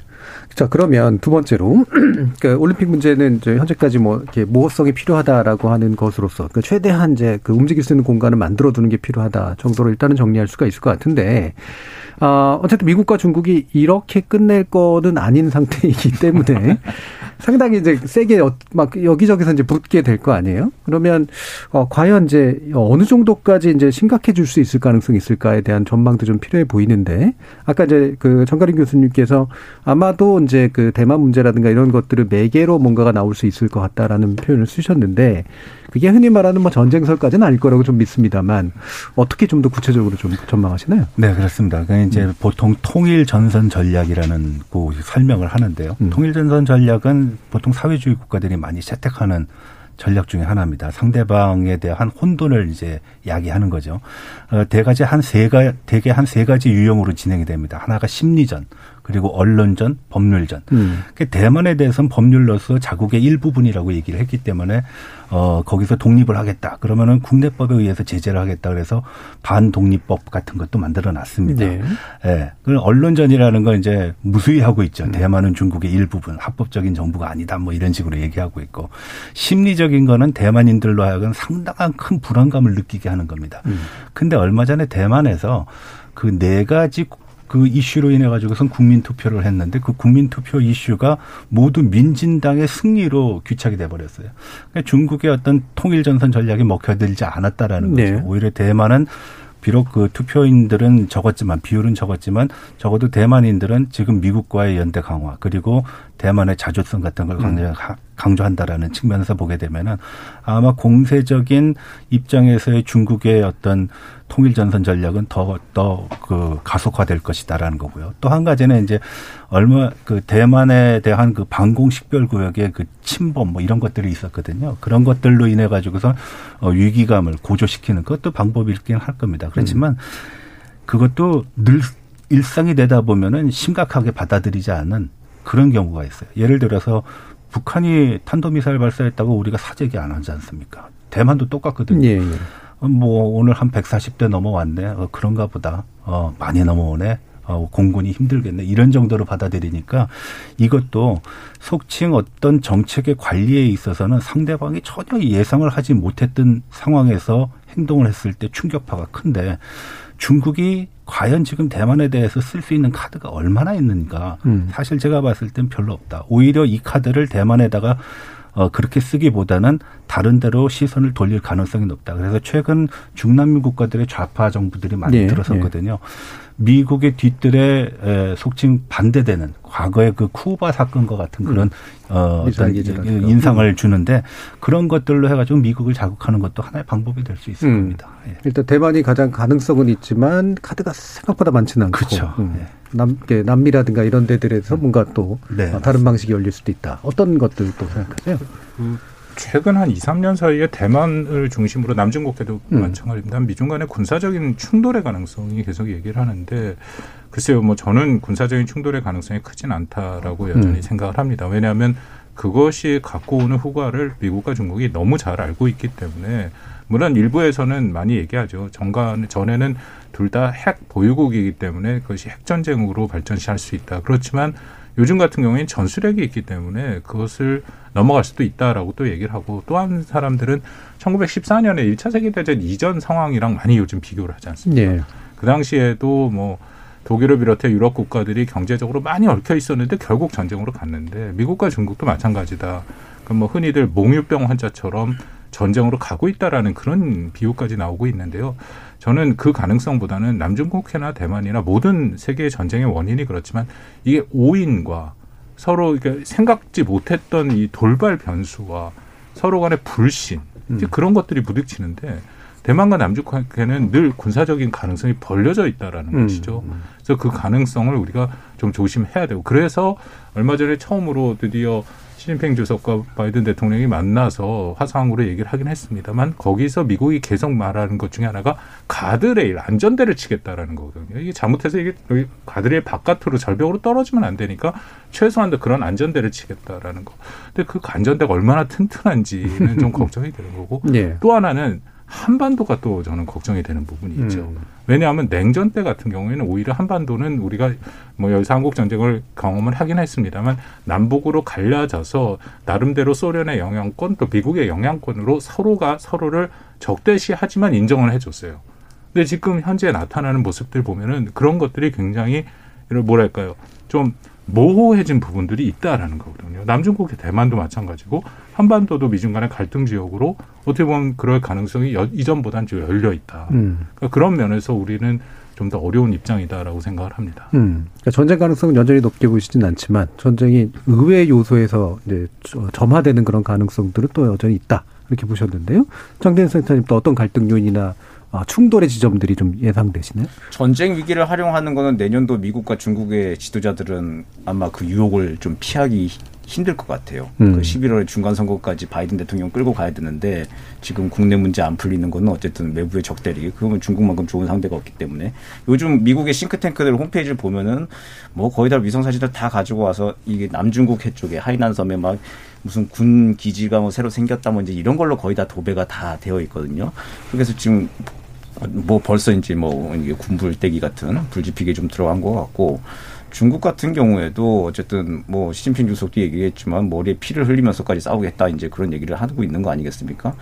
Speaker 5: 자, 그러면 두 번째로, <clears throat> 그 올림픽 문제는 이제 현재까지 뭐, 이렇게 모호성이 필요하다라고 하는 것으로서, 그 최대한 이제 그 움직일 수 있는 공간을 만들어 두는 게 필요하다 정도로 일단은 정리할 수가 있을 것 같은데, 어, 어쨌든 미국과 중국이 이렇게 끝낼 거는 아닌 <laughs> 상태이기 때문에 상당히 이제 세게 어, 막 여기저기서 이제 붙게 될 거 아니에요? 그러면 어 과연 이제 어느 정도까지 이제 심각해질 수 있을 가능성이 있을까에 대한 전망도 좀 필요해 보이는데 아까 이제 그 정가린 교수님께서 아마도 이제 그 대만 문제라든가 이런 것들을 매개로 뭔가가 나올 수 있을 것 같다라는 표현을 쓰셨는데 그게 흔히 말하는 뭐 전쟁설까지는 아닐 거라고 좀 믿습니다만 어떻게 좀 더 구체적으로 좀 전망하시나요?
Speaker 8: 네, 그렇습니다. 그 이제 음. 보통 통일 전선 전략이라는 그 설명을 하는데요. 음. 통일 전선 전략은 보통 사회주의 국가들이 많이 채택하는 전략 중의 하나입니다. 상대방에 대한 혼돈을 이제 야기하는 거죠. 어, 대가지 한 세 가, 대개 한 세 가지 유형으로 진행이 됩니다. 하나가 심리전, 그리고 언론전, 법률전. 음. 그 대만에 대해서는 법률로서 자국의 일부분이라고 얘기를 했기 때문에 어 거기서 독립을 하겠다. 그러면은 국내법에 의해서 제재를 하겠다. 그래서 반독립법 같은 것도 만들어 놨습니다. 네. 예. 그 언론전이라는 건 이제 무수히 하고 있죠. 음. 대만은 중국의 일부분, 합법적인 정부가 아니다. 뭐 이런 식으로 얘기하고 있고 심리적인 거는 대만인들로 하여금 상당한 큰 불안감을 느끼게 하는 겁니다. 음. 근데 얼마 전에 대만에서 그 네 가지 그 이슈로 인해 가지고선 국민 투표를 했는데 그 국민 투표 이슈가 모두 민진당의 승리로 귀착이 돼 버렸어요. 그러니까 중국의 어떤 통일 전선 전략이 먹혀들지 않았다라는 거죠. 네. 오히려 대만은 비록 그 투표인들은 적었지만 비율은 적었지만 적어도 대만인들은 지금 미국과의 연대 강화 그리고 대만의 자주성 같은 걸 강조, 강조한다라는 측면에서 보게 되면은 아마 공세적인 입장에서의 중국의 어떤 통일 전선 전략은 더 더 그 가속화될 것이다라는 거고요. 또 한 가지는 이제 얼마 그 대만에 대한 그 방공 식별 구역의 그 침범 뭐 이런 것들이 있었거든요. 그런 것들로 인해 가지고서 어 위기감을 고조시키는 그것도 방법이긴 할 겁니다. 그렇지만 그것도 늘 일상이 되다 보면은 심각하게 받아들이지 않는 그런 경우가 있어요. 예를 들어서 북한이 탄도미사일 발사했다고 우리가 사재기 안 하지 않습니까? 대만도 똑같거든요.
Speaker 5: 예, 예.
Speaker 8: 어, 뭐 오늘 한 140대 넘어왔네. 어, 그런가 보다. 어, 많이 넘어오네. 어, 공군이 힘들겠네. 이런 정도로 받아들이니까 이것도 속칭 어떤 정책의 관리에 있어서는 상대방이 전혀 예상을 하지 못했던 상황에서 행동을 했을 때 충격파가 큰데 중국이 과연 지금 대만에 대해서 쓸 수 있는 카드가 얼마나 있는가.
Speaker 5: 음.
Speaker 8: 사실 제가 봤을 땐 별로 없다. 오히려 이 카드를 대만에다가 어, 그렇게 쓰기보다는 다른 데로 시선을 돌릴 가능성이 높다. 그래서 최근 중남미 국가들의 좌파 정부들이 많이
Speaker 5: 예,
Speaker 8: 들어섰거든요. 미국의 뒤뜰에 에, 속칭 반대되는 과거의 그 쿠바 사건과 같은 그런 어, 어떤. 인상을 주는데 그런 것들로 해가지고 미국을 자극하는 것도 하나의 방법이 될 수 있을
Speaker 5: 음.
Speaker 8: 겁니다. 예.
Speaker 5: 일단 대만이 가장 가능성은 있지만 카드가 생각보다 많지는 않고
Speaker 8: 그렇죠.
Speaker 5: 음.
Speaker 8: 네.
Speaker 5: 남, 이렇게 남미라든가 이런 데들에서 뭔가 또
Speaker 8: 네.
Speaker 5: 어, 다른 방식이 열릴 수도 있다. 어떤 것들 또 생각하세요?
Speaker 7: 그 최근 한 2, 3년 사이에 대만을 중심으로 남중국해도
Speaker 5: 음.
Speaker 7: 마찬가지입니다. 미중 간의 군사적인 충돌의 가능성이 계속 얘기를 하는데 글쎄요, 뭐 저는 군사적인 충돌의 가능성이 크진 않다라고 여전히
Speaker 5: 음.
Speaker 7: 생각을 합니다. 왜냐하면 그것이 갖고 오는 후과를 미국과 중국이 너무 잘 알고 있기 때문에 물론 일부에서는 많이 얘기하죠. 정간 전에는 둘 다 핵 보유국이기 때문에 그것이 핵 전쟁으로 발전시할 수 있다. 그렇지만 요즘 같은 경우에는 전술핵이 있기 때문에 그것을 넘어갈 수도 있다라고 또 얘기를 하고 또 한 사람들은 1914년에 일차 세계대전 이전 상황이랑 많이 요즘 비교를 하지 않습니까?
Speaker 5: 예.
Speaker 7: 그 당시에도 뭐 독일을 비롯해 유럽 국가들이 경제적으로 많이 얽혀 있었는데 결국 전쟁으로 갔는데 미국과 중국도 마찬가지다. 그뭐 흔히들 몽유병 환자처럼 전쟁으로 가고 있다라는 그런 비유까지 나오고 있는데요. 저는 그 가능성보다는 남중국해나 대만이나 모든 세계의 전쟁의 원인이 그렇지만 이게 오인과 서로 생각지 못했던 이 돌발 변수와 서로 간의 불신 이제 그런 것들이 부딪히는데 대만과 남중국해는 늘 군사적인 가능성이 벌려져 있다라는
Speaker 5: 음.
Speaker 7: 것이죠. 그래서 그 가능성을 우리가 좀 조심해야 되고 그래서 얼마 전에 처음으로 드디어 시진핑 주석과 바이든 대통령이 만나서 화상으로 얘기를 하긴 했습니다만 거기서 미국이 계속 말하는 것 중에 하나가 가드레일 안전대를 치겠다라는 거거든요. 이게 잘못해서 이게 가드레일 바깥으로 절벽으로 떨어지면 안 되니까 최소한도 그런 안전대를 치겠다라는 거. 근데 그 안전대가 얼마나 튼튼한지는 좀 <laughs> 걱정이 되는 거고
Speaker 5: 예.
Speaker 7: 또 하나는 한반도가 또 저는 걱정이 되는 부분이 있죠.
Speaker 5: 음.
Speaker 7: 왜냐하면 냉전 때 같은 경우에는 오히려 한반도는 우리가 뭐 여기서 한국 전쟁을 경험을 하긴 했습니다만 남북으로 갈라져서 나름대로 소련의 영향권 또 미국의 영향권으로 서로가 서로를 적대시하지만 인정을 해줬어요. 근데 지금 현재 나타나는 모습들 보면은 그런 것들이 굉장히 뭐랄까요 좀 모호해진 부분들이 있다라는 거거든요. 남중국해 대만도 마찬가지고 한반도도 미중 간의 갈등 지역으로 어떻게 보면 그럴 가능성이 여- 이전보다는 좀 열려 있다.
Speaker 5: 음.
Speaker 7: 그러니까 그런 면에서 우리는 좀 더 어려운 입장이다라고 생각을 합니다.
Speaker 5: 음. 그러니까 전쟁 가능성은 여전히 높게 보이지는 않지만 전쟁이 의외 요소에서 이제 저- 점화되는 그런 가능성들은 또 여전히 있다 이렇게 보셨는데요. 장대현 센터님 또 어떤 갈등 요인이나 아, 충돌의 지점들이 좀 예상되시나요?
Speaker 10: 전쟁 위기를 활용하는 거는 내년도 미국과 중국의 지도자들은 아마 그 유혹을 좀 피하기 히- 힘들 것 같아요.
Speaker 5: 음.
Speaker 10: 그 11월 중간 선거까지 바이든 대통령 끌고 가야 되는데 지금 국내 문제 안 풀리는 거는 어쨌든 외부의 적대리. 그러면 중국만큼 좋은 상대가 없기 때문에 요즘 미국의 싱크탱크들 홈페이지를 보면은 뭐 거의 다 위성 사진들 다 가지고 와서 이게 남중국 해 쪽에 하이난 섬에 막 무슨 군 기지가 뭐 새로 생겼다 뭐 이제 이런 걸로 거의 다 도배가 다 되어 있거든요. 그래서 지금 뭐 벌써 이제 뭐 이게 군불대기 같은 불지피기 좀 들어간 것 같고 중국 같은 경우에도 어쨌든 뭐 시진핑 주석도 얘기했지만 머리에 피를 흘리면서까지 싸우겠다 이제 그런 얘기를 하고 있는 거 아니겠습니까?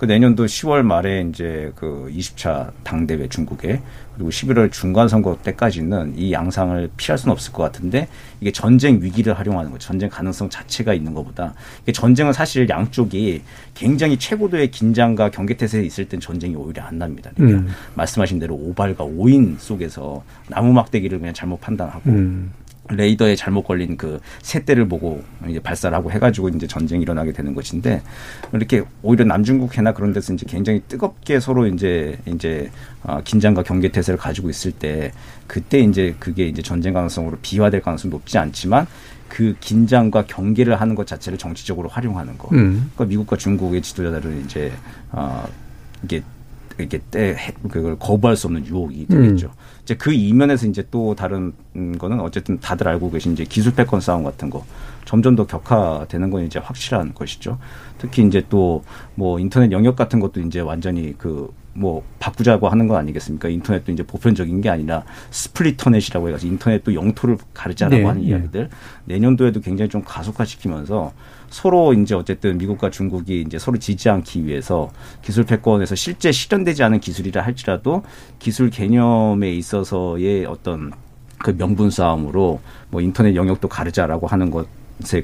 Speaker 10: 그 내년도 10월 말에 이제 그 20차 당대회 중국에 그리고 11월 중간 선거 때까지는 이 양상을 피할 수는 없을 것 같은데 이게 전쟁 위기를 활용하는 거, 전쟁 가능성 자체가 있는 것보다 이게 전쟁은 사실 양쪽이 굉장히 최고도의 긴장과 경계태세에 있을 땐 전쟁이 오히려 안 납니다. 그러니까 음. 말씀하신 대로 오발과 오인 속에서 나무 막대기를 그냥 잘못 판단하고 음. 레이더에 잘못 걸린 그 새대를 보고 이제 발사를 하고 해가지고 이제 전쟁이 일어나게 되는 것인데 이렇게 오히려 남중국 해나 그런 데서 이제 굉장히 뜨겁게 서로 이제 이제 어, 긴장과 경계 태세를 가지고 있을 때 그때 이제 그게 이제 전쟁 가능성으로 비화될 가능성이 높지 않지만 그 긴장과 경계를 하는 것 자체를 정치적으로 활용하는 거. 음. 그러니까 미국과 중국의 지도자들은 이제 어 이게 이렇게 때 그걸 거부할 수 없는 유혹이 되겠죠. 음. 이제 그 이면에서 이제 또 다른 거는 어쨌든 다들 알고 계신 이제 기술 패권 싸움 같은 거 점점 더 격화되는 건 이제 확실한 것이죠. 특히 이제 또 뭐 인터넷 영역 같은 것도 이제 완전히 그 뭐 바꾸자고 하는 건 아니겠습니까? 인터넷도 이제 보편적인 게 아니라 스플리터넷이라고 해가지고 인터넷도 영토를 가르자라고 네, 하는 네. 이야기들 내년도에도 굉장히 좀 가속화시키면서 서로 이제 어쨌든 미국과 중국이 이제 서로 지지 않기 위해서 기술 패권에서 실제 실현되지 않은 기술이라 할지라도 기술 개념에 있어서의 어떤 그 명분 싸움으로 뭐 인터넷 영역도 가르자라고 하는 것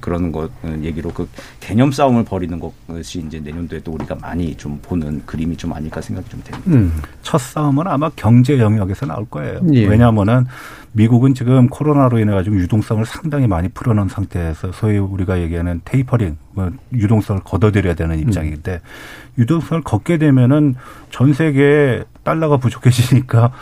Speaker 10: 그런 것 얘기로 그 개념 싸움을 벌이는 것이 이제 내년도에도 우리가 많이 좀 보는 그림이 좀 아닐까 생각이 좀 됩니다. 음.
Speaker 8: 첫 싸움은 아마 경제 영역에서 나올 거예요. 예. 왜냐하면은 미국은 지금 코로나로 인해 가지고 유동성을 상당히 많이 풀어놓은 상태에서 소위 우리가 얘기하는 테이퍼링, 뭐 유동성을 걷어들여야 되는 입장인데 음. 유동성을 걷게 되면은 전 세계에 달러가 부족해지니까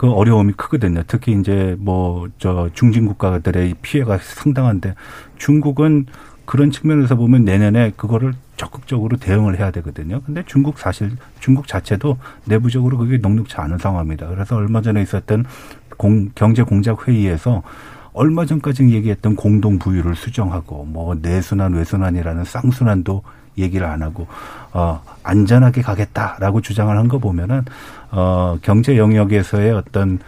Speaker 8: 그 어려움이 크거든요. 특히 이제 뭐 저 중진 국가들의 피해가 상당한데 중국은 그런 측면에서 보면 내년에 그거를 적극적으로 대응을 해야 되거든요. 근데 중국 사실 중국 자체도 내부적으로 그게 녹록치 않은 상황입니다. 그래서 얼마 전에 있었던 공, 경제 공작 회의에서 얼마 전까지 얘기했던 공동 부유를 수정하고 뭐 내순환 외순환이라는 쌍순환도 얘기를 안 하고 어 안전하게 가겠다라고 주장을 한 거 보면은 어 경제 영역에서의 어떤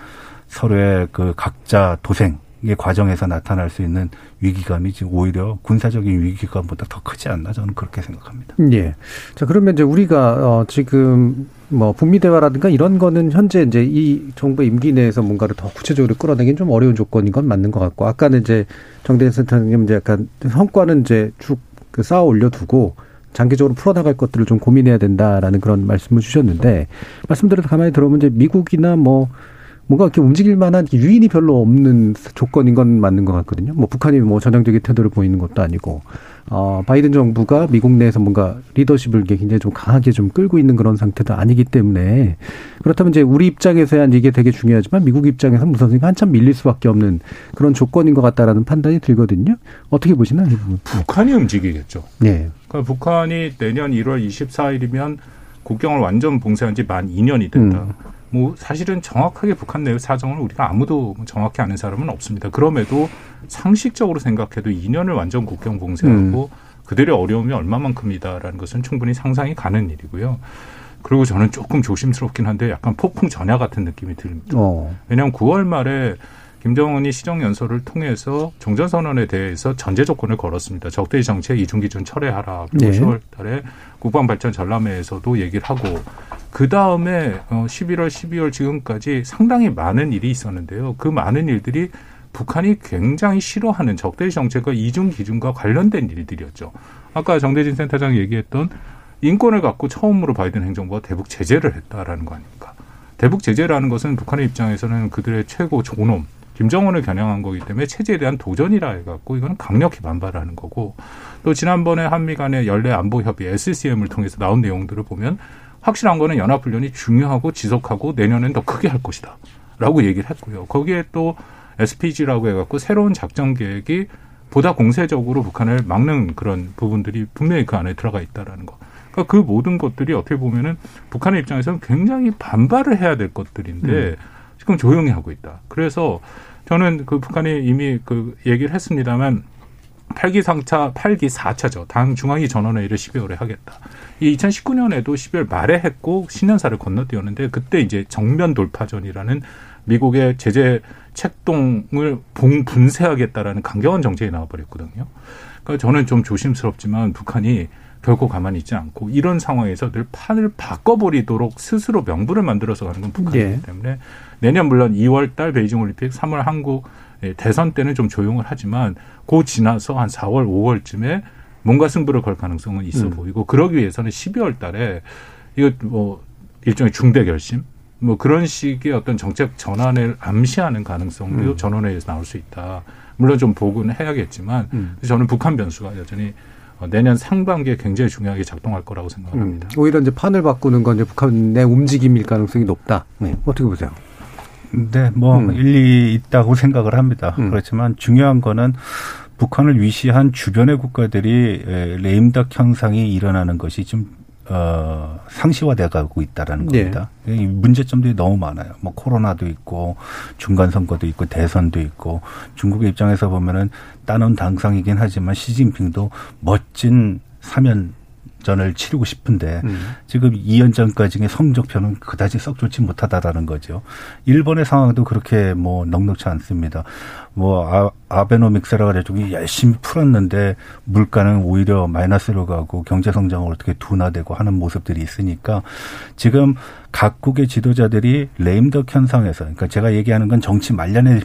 Speaker 8: 서로의 그 각자 도생 의 과정에서 나타날 수 있는 위기감이 지금 오히려 군사적인 위기감보다 더 크지 않나 저는 그렇게 생각합니다.
Speaker 5: 예. 자 그러면 이제 우리가 어 지금 뭐 북미 대화라든가 이런 거는 현재 이제 이 정부 임기 내에서 뭔가를 더 구체적으로 끌어내긴 좀 어려운 조건인 건 맞는 것 같고 아까는 이제 정대현 센터님 이제 약간 성과는 이제 쭉 그 쌓아 올려두고 장기적으로 풀어나갈 것들을 좀 고민해야 된다라는 그런 말씀을 주셨는데 말씀드려도 가만히 들어보면 이제 미국이나 뭐 뭔가 이렇게 움직일 만한 유인이 별로 없는 조건인 건 맞는 것 같거든요. 뭐 북한이 뭐 전향적인 태도를 보이는 것도 아니고, 어, 바이든 정부가 미국 내에서 뭔가 리더십을 굉장히 좀 강하게 좀 끌고 있는 그런 상태도 아니기 때문에 그렇다면 이제 우리 입장에서야 이게 되게 중요하지만 미국 입장에서 무슨 한참 밀릴 수밖에 없는 그런 조건인 것 같다라는 판단이 들거든요. 어떻게 보시나요?
Speaker 7: 북한이 움직이겠죠. 네. 그러니까 북한이 내년 1월 24일이면 국경을 완전 봉쇄한 지 만 2년이 된다. 음. 뭐 사실은 정확하게 북한 내 사정을 우리가 아무도 정확히 아는 사람은 없습니다. 그럼에도 상식적으로 생각해도 2년을 완전 국경 봉쇄하고 음. 그들의 어려움이 얼마만큼이다라는 것은 충분히 상상이 가는 일이고요. 그리고 저는 조금 조심스럽긴 한데 약간 폭풍 전야 같은 느낌이 듭니다. 어. 왜냐하면 9월 말에 김정은이 시정연설을 통해서 종전선언에 대해서 전제 조건을 걸었습니다. 적대시 정책 이중기준 철회하라. 그리고 네. 10월 달에 국방발전 전람회에서도 얘기를 하고 그 다음에 11월, 어, 12월 지금까지 상당히 많은 일이 있었는데요. 그 많은 일들이 북한이 굉장히 싫어하는 적대시 정책과 이중 기준과 관련된 일들이었죠. 아까 정대진 센터장이 얘기했던 인권을 갖고 처음으로 바이든 행정부가 대북 제재를 했다라는 거 아닙니까? 대북 제재라는 것은 북한의 입장에서는 그들의 최고 존엄, 김정은을 겨냥한 거기 때문에 체제에 대한 도전이라 해갖고 이거는 강력히 반발하는 거고 또 지난번에 한미 간의 연례 안보 협의 SCM을 통해서 나온 내용들을 보면 확실한 거는 연합훈련이 중요하고 지속하고 내년엔 더 크게 할 것이다. 라고 얘기를 했고요. 거기에 또 SPG라고 해갖고 새로운 작전 계획이 보다 공세적으로 북한을 막는 그런 부분들이 분명히 그 안에 들어가 있다라는 거. 그러니까 그 모든 것들이 어떻게 보면은 북한의 입장에서는 굉장히 반발을 해야 될 것들인데 음. 지금 조용히 하고 있다. 그래서 저는 그 북한이 이미 그 얘기를 했습니다만 8기 상차, 8기 4차죠. 당 중앙위 전원회의를 12월에 하겠다. 이 2019년에도 12월 말에 했고 신년사를 건너뛰었는데 그때 이제 정면 돌파전이라는 미국의 제재 책동을 분쇄하겠다라는 강경한 정책이 나와버렸거든요. 그러니까 저는 좀 조심스럽지만 북한이 결코 가만히 있지 않고 이런 상황에서 늘 판을 바꿔버리도록 스스로 명분을 만들어서 가는 건 북한이기
Speaker 5: 예.
Speaker 7: 때문에 내년 물론 2월 달 베이징 올림픽, 3월 한국 예, 대선 때는 좀 조용을 하지만 그 지나서 한 4월, 5월쯤에 뭔가 승부를 걸 가능성은 있어
Speaker 5: 음.
Speaker 7: 보이고 그러기 위해서는 12월 달에 이거 뭐 일종의 중대 결심 뭐 그런 식의 어떤 정책 전환을 암시하는 가능성도
Speaker 5: 음.
Speaker 7: 전원회의에서 나올 수 있다. 물론 좀 보고는 해야겠지만
Speaker 5: 음.
Speaker 7: 저는 북한 변수가 여전히 어, 내년 상반기에 굉장히 중요하게 작동할 거라고 생각합니다.
Speaker 5: 음, 오히려 이제 판을 바꾸는 건 이제 북한의 움직임일 가능성이 높다. 네. 어떻게 보세요?
Speaker 8: 네, 뭐
Speaker 5: 음.
Speaker 8: 일리 있다고 생각을 합니다. 그렇지만 중요한 거는 북한을 위시한 주변의 국가들이 에, 레임덕 현상이 일어나는 것이 좀 어, 상시화돼 가고 있다라는
Speaker 5: 네.
Speaker 8: 겁니다. 이 문제점들이 너무 많아요. 뭐 코로나도 있고 중간 선거도 있고 대선도 있고 중국의 입장에서 보면은 따놓은 당상이긴 하지만 시진핑도 멋진 사면 전을 치르고 싶은데
Speaker 5: 음.
Speaker 8: 지금 2년 전까지의 성적표는 그다지 썩 좋지 못하다라는 거죠. 일본의 상황도 그렇게 뭐 넉넉치 않습니다. 뭐 아, 아베노믹스라 그래가지고 열심히 풀었는데 물가는 오히려 마이너스로 가고 경제 성장을 어떻게 둔화되고 하는 모습들이 있으니까 지금 각국의 지도자들이 레임덕 현상에서 그러니까 제가 얘기하는 건 정치 말년에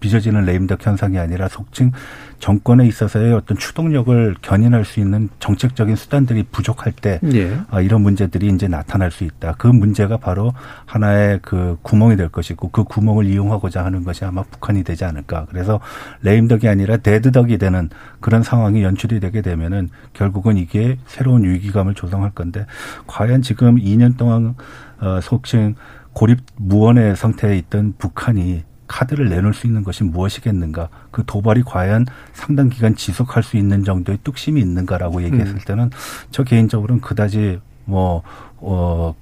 Speaker 8: 빚어지는 레임덕 현상이 아니라 속칭 정권에 있어서의 어떤 추동력을 견인할 수 있는 정책적인 수단들이 부족할 때
Speaker 5: 예.
Speaker 8: 아, 이런 문제들이 이제 나타날 수 있다. 그 문제가 바로 하나의 그 구멍이 될 것이고 그 구멍을 이용하고자 하는 것이 아마 북한이 되지 않을까. 그래서 레임덕이 아니라 데드덕이 되는 그런 상황이 연출이 되게 되면은 결국은 이게 새로운 위기감을 조성할 건데 과연 지금 2년 동안 어, 속칭 고립 무원의 상태에 있던 북한이 카드를 내놓을 수 있는 것이 무엇이겠는가? 그 도발이 과연 상당 기간 지속할 수 있는 정도의 뚝심이 있는가라고 얘기했을
Speaker 5: 음.
Speaker 8: 때는 저 개인적으로는 그다지 뭐, 어,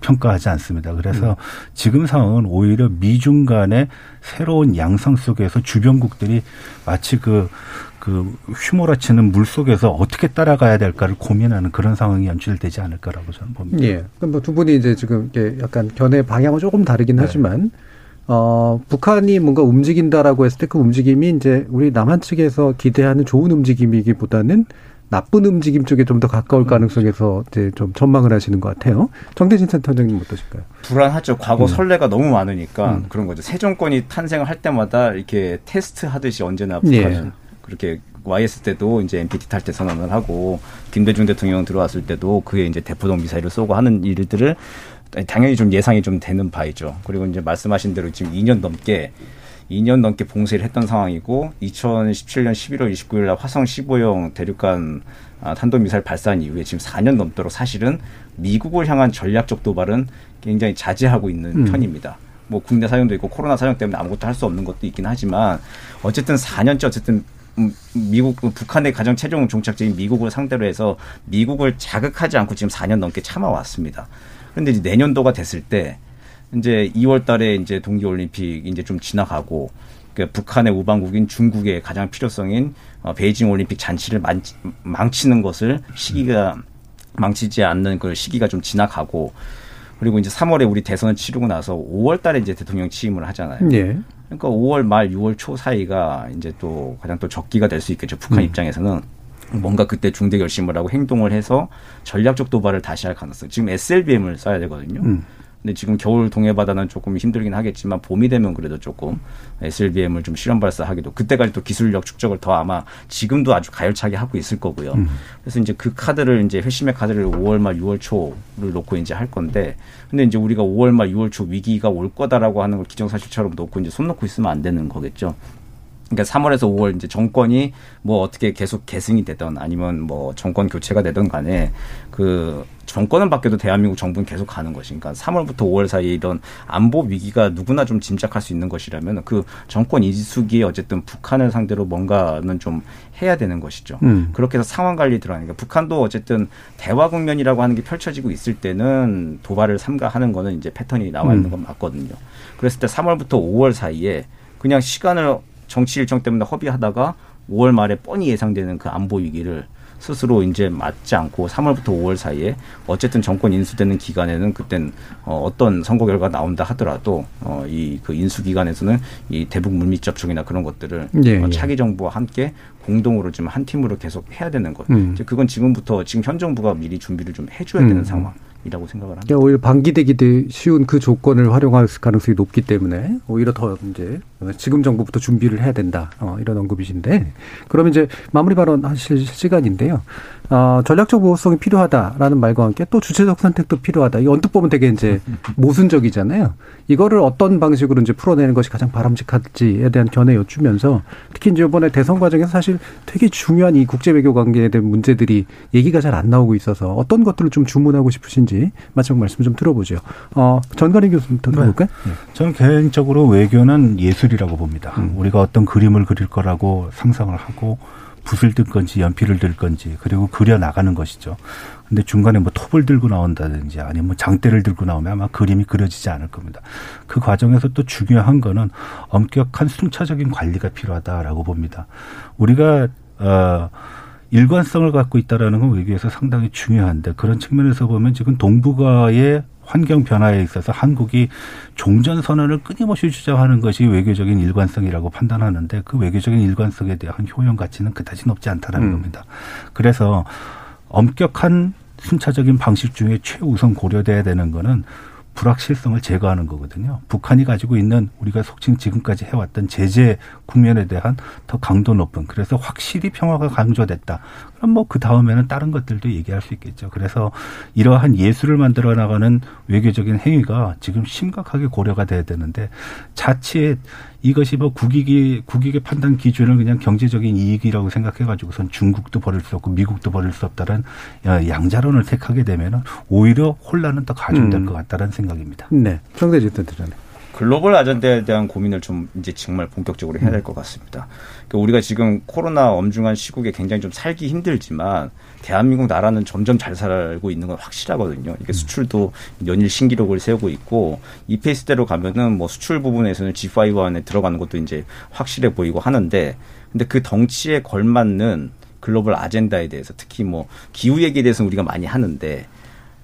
Speaker 8: 평가하지 않습니다. 그래서 지금 상황은 오히려 미중 간의 새로운 양상 속에서 주변국들이 마치 그, 그 휘몰아치는 물 속에서 어떻게 따라가야 될까를 고민하는 그런 상황이 연출되지 않을까라고 저는 봅니다.
Speaker 5: 예. 그럼 뭐 두 분이 이제 지금 약간 견해 방향은 조금 다르긴
Speaker 8: 네.
Speaker 5: 하지만 어, 북한이 뭔가 움직인다라고 했을 때 그 움직임이 이제 우리 남한 측에서 기대하는 좋은 움직임이기보다는 나쁜 움직임 쪽에 좀 더 가까울 가능성에서 이제 좀 전망을 하시는 것 같아요. 정대진 센터장님 어떠실까요?
Speaker 10: 불안하죠. 과거
Speaker 5: 음.
Speaker 10: 선례가 너무 많으니까
Speaker 5: 음.
Speaker 10: 그런 거죠. 새 정권이 탄생을 할 때마다 이렇게 테스트 하듯이 언제나
Speaker 5: 예.
Speaker 10: 북한은 그렇게 와이스 때도 이제 NPT 탈퇴 선언을 하고 김대중 대통령 들어왔을 때도 그게 이제 대포동 미사일을 쏘고 하는 일들을 당연히 좀 예상이 좀 되는 바이죠. 그리고 이제 말씀하신 대로 지금 2년 넘게 2년 넘게 봉쇄를 했던 상황이고 2017년 11월 29일 날 화성 15형 대륙간 아, 탄도미사일 발사한 이후에 지금 4년 넘도록 사실은 미국을 향한 전략적 도발은 굉장히 자제하고 있는
Speaker 12: 음.
Speaker 10: 편입니다. 뭐 국내 사정도 있고 코로나 사정 때문에 아무것도 할 수 없는 것도 있긴 하지만 어쨌든 4년째 어쨌든 음, 미국 북한의 가장 최종 종착지인 미국을 상대로 해서 미국을 자극하지 않고 지금 4년 넘게 참아왔습니다. 그런데 이제 내년도가 됐을 때 이제 2월 달에 이제 동계 올림픽 이제 좀 지나가고 그러니까 북한의 우방국인 중국의 가장 필요성인 어, 베이징 올림픽 잔치를 만, 망치는 것을 시기가 망치지 않는 그 시기가 좀 지나가고 그리고 이제 3월에 우리 대선을 치르고 나서 5월 달에 이제 대통령 취임을 하잖아요.
Speaker 5: 예.
Speaker 10: 그러니까 5월 말 6월 초 사이가 이제 또 가장 또 적기가 될 수 있겠죠. 북한
Speaker 5: 음.
Speaker 10: 입장에서는 뭔가 그때 중대 결심을 하고 행동을 해서 전략적 도발을 다시 할 가능성. 지금 SLBM을 쏴야 되거든요.
Speaker 5: 음.
Speaker 10: 근데 지금 겨울 동해 바다는 조금 힘들긴 하겠지만 봄이 되면 그래도 조금 SLBM을 좀 실험 발사하기도 그때까지 또 기술력 축적을 더 아마 지금도 아주 가열차게 하고 있을 거고요.
Speaker 5: 음.
Speaker 10: 그래서 이제 그 카드를 이제 회심의 카드를 5월 말 6월 초를 놓고 이제 할 건데 근데 이제 우리가 5월 말 6월 초 위기가 올 거다라고 하는 걸 기정사실처럼 놓고 이제 손 놓고 있으면 안 되는 거겠죠. 그러니까 3월에서 5월 이제 정권이 뭐 어떻게 계속 계승이 되던 아니면 뭐 정권 교체가 되던 간에 그 정권은 바뀌어도 대한민국 정부는 계속 가는 것이니까 3월부터 5월 사이에 이런 안보 위기가 누구나 좀 짐작할 수 있는 것이라면 그 정권 이수기에 어쨌든 북한을 상대로 뭔가는 좀 해야 되는 것이죠.
Speaker 5: 음.
Speaker 10: 그렇게 해서 상황 관리 들어가니까 북한도 어쨌든 대화 국면이라고 하는 게 펼쳐지고 있을 때는 도발을 삼가하는 거는 이제 패턴이 나와 있는
Speaker 5: 음.
Speaker 10: 건 맞거든요. 그랬을 때 3월부터 5월 사이에 그냥 시간을 정치 일정 때문에 허비하다가 5월 말에 뻔히 예상되는 그 안보 위기를 스스로 이제 맞지 않고 3월부터 5월 사이에 어쨌든 정권 인수되는 기간에는 그땐 어, 어떤 선거 결과 나온다 하더라도 어, 이 그 인수 기간에서는 이 대북 물밑 접촉이나 그런 것들을
Speaker 5: 예,
Speaker 10: 어,
Speaker 5: 예.
Speaker 10: 차기 정부와 함께 공동으로 좀한 팀으로 계속 해야 되는 것.
Speaker 5: 음.
Speaker 10: 이제 그건 지금부터 지금 현 정부가 미리 준비를 좀 해줘야 되는
Speaker 5: 음.
Speaker 10: 상황 이라고 생각을 합니다.
Speaker 5: 그러니까 오히려 방기되기 쉬운 그 조건을 활용할 가능성이 높기 때문에 오히려 더 이제 지금 정부부터 준비를 해야 된다 어, 이런 언급이신데 그러면 이제 마무리 발언 하실 시간인데요. 어, 전략적 보호성이 필요하다라는 말과 함께 또 주체적 선택도 필요하다. 이 언뜻 보면 되게 이제 모순적이잖아요. 이거를 어떤 방식으로 이제 풀어내는 것이 가장 바람직할지에 대한 견해 여쭈면서 특히 이제 이번에 대선 과정에서 사실 되게 중요한 이 국제 외교 관계에 대한 문제들이 얘기가 잘 안 나오고 있어서 어떤 것들을 좀 주문하고 싶으신지 마지막 말씀 좀 들어보죠. 어, 전가림 교수님부터 들어볼까요? 네.
Speaker 8: 저는 개인적으로 외교는 예술 이라고 봅니다.
Speaker 5: 음.
Speaker 8: 우리가 어떤 그림을 그릴 거라고 상상을 하고 붓을 들 건지 연필을 들 건지 그리고 그려 나가는 것이죠. 근데 중간에 뭐 톱을 들고 나온다든지 아니면 뭐 장대를 들고 나오면 아마 그림이 그려지지 않을 겁니다. 그 과정에서 또 중요한 거는 엄격한 순차적인 관리가 필요하다라고 봅니다. 우리가 어 일관성을 갖고 있다라는 건 외교에서 상당히 중요한데 그런 측면에서 보면 지금 동북아의 환경 변화에 있어서 한국이 종전 선언을 끊임없이 주장하는 것이 외교적인 일관성이라고 판단하는데 그 외교적인 일관성에 대한 효용 가치는 그다지 높지 않다라는
Speaker 5: 음.
Speaker 8: 겁니다. 그래서 엄격한 순차적인 방식 중에 최우선 고려돼야 되는 거는 불확실성을 제거하는 거거든요. 북한이 가지고 있는 우리가 속칭 지금까지 해왔던 제재 국면에 대한 더 강도 높은 그래서 확실히 평화가 강조됐다. 그럼 뭐 그 다음에는 다른 것들도 얘기할 수 있겠죠. 그래서 이러한 예술을 만들어 나가는 외교적인 행위가 지금 심각하게 고려가 돼야 되는데 자칫 이것이 뭐 국익이 국익의 판단 기준을 그냥 경제적인 이익이라고 생각해 가지고선 중국도 버릴 수 없고 미국도 버릴 수 없다는 양자론을 택하게 되면은 오히려 혼란은 더 가중될
Speaker 5: 음.
Speaker 8: 것 같다는 생각입니다.
Speaker 5: 네. 정대진 대표님.
Speaker 10: 글로벌 아젠다에 대한 고민을 좀 이제 정말 본격적으로 해야 될 것 같습니다. 그러니까 우리가 지금 코로나 엄중한 시국에 굉장히 좀 살기 힘들지만 대한민국 나라는 점점 잘 살고 있는 건 확실하거든요. 이게 수출도 연일 신기록을 세우고 있고 이 페이스대로 가면은 뭐 수출 부분에서는 G5 안에 들어가는 것도 이제 확실해 보이고 하는데 근데 그 덩치에 걸맞는 글로벌 아젠다에 대해서 특히 뭐 기후 얘기에 대해서는 우리가 많이 하는데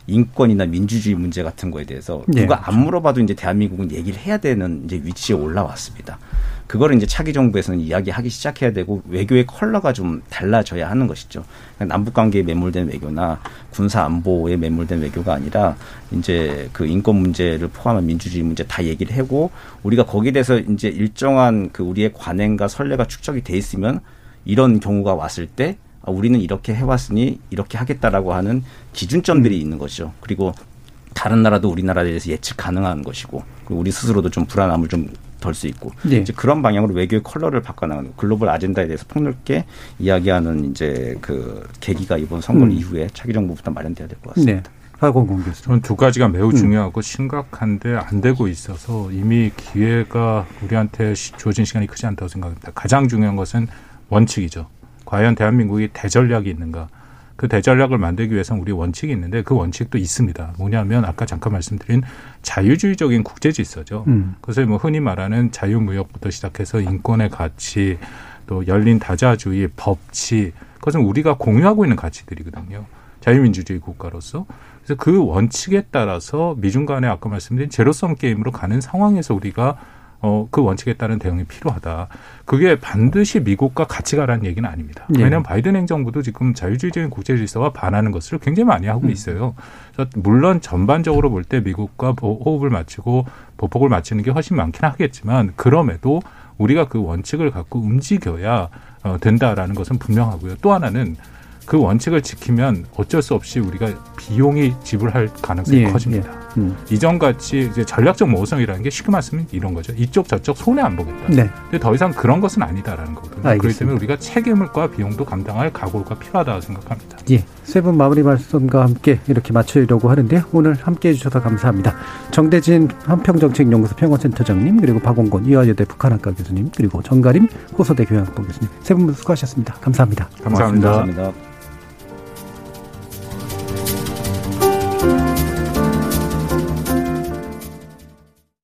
Speaker 10: 인권이나 민주주의 문제 같은 거에 대해서
Speaker 5: 예,
Speaker 10: 누가 안 물어봐도 이제 대한민국은 얘기를 해야 되는 이제 위치에 올라왔습니다. 그거를 이제 차기 정부에서는 이야기하기 시작해야 되고 외교의 컬러가 좀 달라져야 하는 것이죠. 그냥 남북 관계에 매몰된 외교나 군사 안보에 매몰된 외교가 아니라 이제 그 인권 문제를 포함한 민주주의 문제 다 얘기를 하고 우리가 거기에 대해서 이제 일정한 그 우리의 관행과 선례가 축적이 돼 있으면 이런 경우가 왔을 때 아, 우리는 이렇게 해왔으니 이렇게 하겠다라고 하는 기준점들이 있는 거죠. 그리고 다른 나라도 우리나라에 대해서 예측 가능한 것이고 우리 스스로도 좀 불안함을 좀 덜 수 있고
Speaker 5: 예.
Speaker 10: 이제 그런 방향으로 외교의 컬러를 바꿔나가는 글로벌 아젠다에 대해서 폭넓게 이야기하는 이제 그 계기가 이번 선거
Speaker 5: 음.
Speaker 10: 이후에 차기 정부부터 마련돼야 될 것 같습니다.
Speaker 5: 네. 박원공 교수.
Speaker 7: 저는 두 가지가 매우
Speaker 5: 음.
Speaker 7: 중요하고 심각한데 안 되고 있어서 이미 기회가 우리한테 시- 주어진 시간이 크지 않다고 생각합니다. 가장 중요한 것은 원칙이죠. 과연 대한민국이 대전략이 있는가? 그 대전략을 만들기 위해서는 우리 원칙이 있는데 그 원칙도 있습니다. 뭐냐면 아까 잠깐 말씀드린 자유주의적인 국제 질서죠.
Speaker 5: 음.
Speaker 7: 그래서 뭐 흔히 말하는 자유무역부터 시작해서 인권의 가치, 또 열린 다자주의, 법치, 그것은 우리가 공유하고 있는 가치들이거든요. 자유민주주의 국가로서. 그래서 그 원칙에 따라서 미중 간에 아까 말씀드린 제로섬 게임으로 가는 상황에서 우리가 어, 그 원칙에 따른 대응이 필요하다. 그게 반드시 미국과 같이 가라는 얘기는 아닙니다.
Speaker 5: 예.
Speaker 7: 왜냐하면 바이든 행정부도 지금 자유주의적인 국제 질서와 반하는 것을 굉장히 많이 하고 있어요. 그래서 물론 전반적으로 볼 때 미국과 보- 호흡을 맞추고 보폭을 맞추는 게 훨씬 많긴 하겠지만 그럼에도 우리가 그 원칙을 갖고 움직여야 어, 된다라는 것은 분명하고요. 또 하나는 그 원칙을 지키면 어쩔 수 없이 우리가 비용이 지불할 가능성이
Speaker 5: 예,
Speaker 7: 커집니다.
Speaker 5: 예. 음.
Speaker 7: 이전 같이 이제 전략적 모호성이라는 게 쉽게 말씀은 이런 거죠. 이쪽 저쪽 손해 안 보겠다.
Speaker 5: 네.
Speaker 7: 근데 더 이상 그런 것은 아니다라는 거거든요. 그렇기
Speaker 5: 알겠습니다.
Speaker 7: 때문에 우리가 책임과 비용도 감당할 각오가 필요하다고 생각합니다.
Speaker 5: 예. 세 분 마무리 말씀과 함께 이렇게 마치려고 하는데요. 오늘 함께 해주셔서 감사합니다. 정대진 한평정책연구소 평화센터장님, 그리고 박원곤 이화여대 북한학과 교수님, 그리고 정가림 호서대 교양학부 교수님. 세 분 수고하셨습니다. 감사합니다.
Speaker 7: 감사합니다.
Speaker 10: 감사합니다.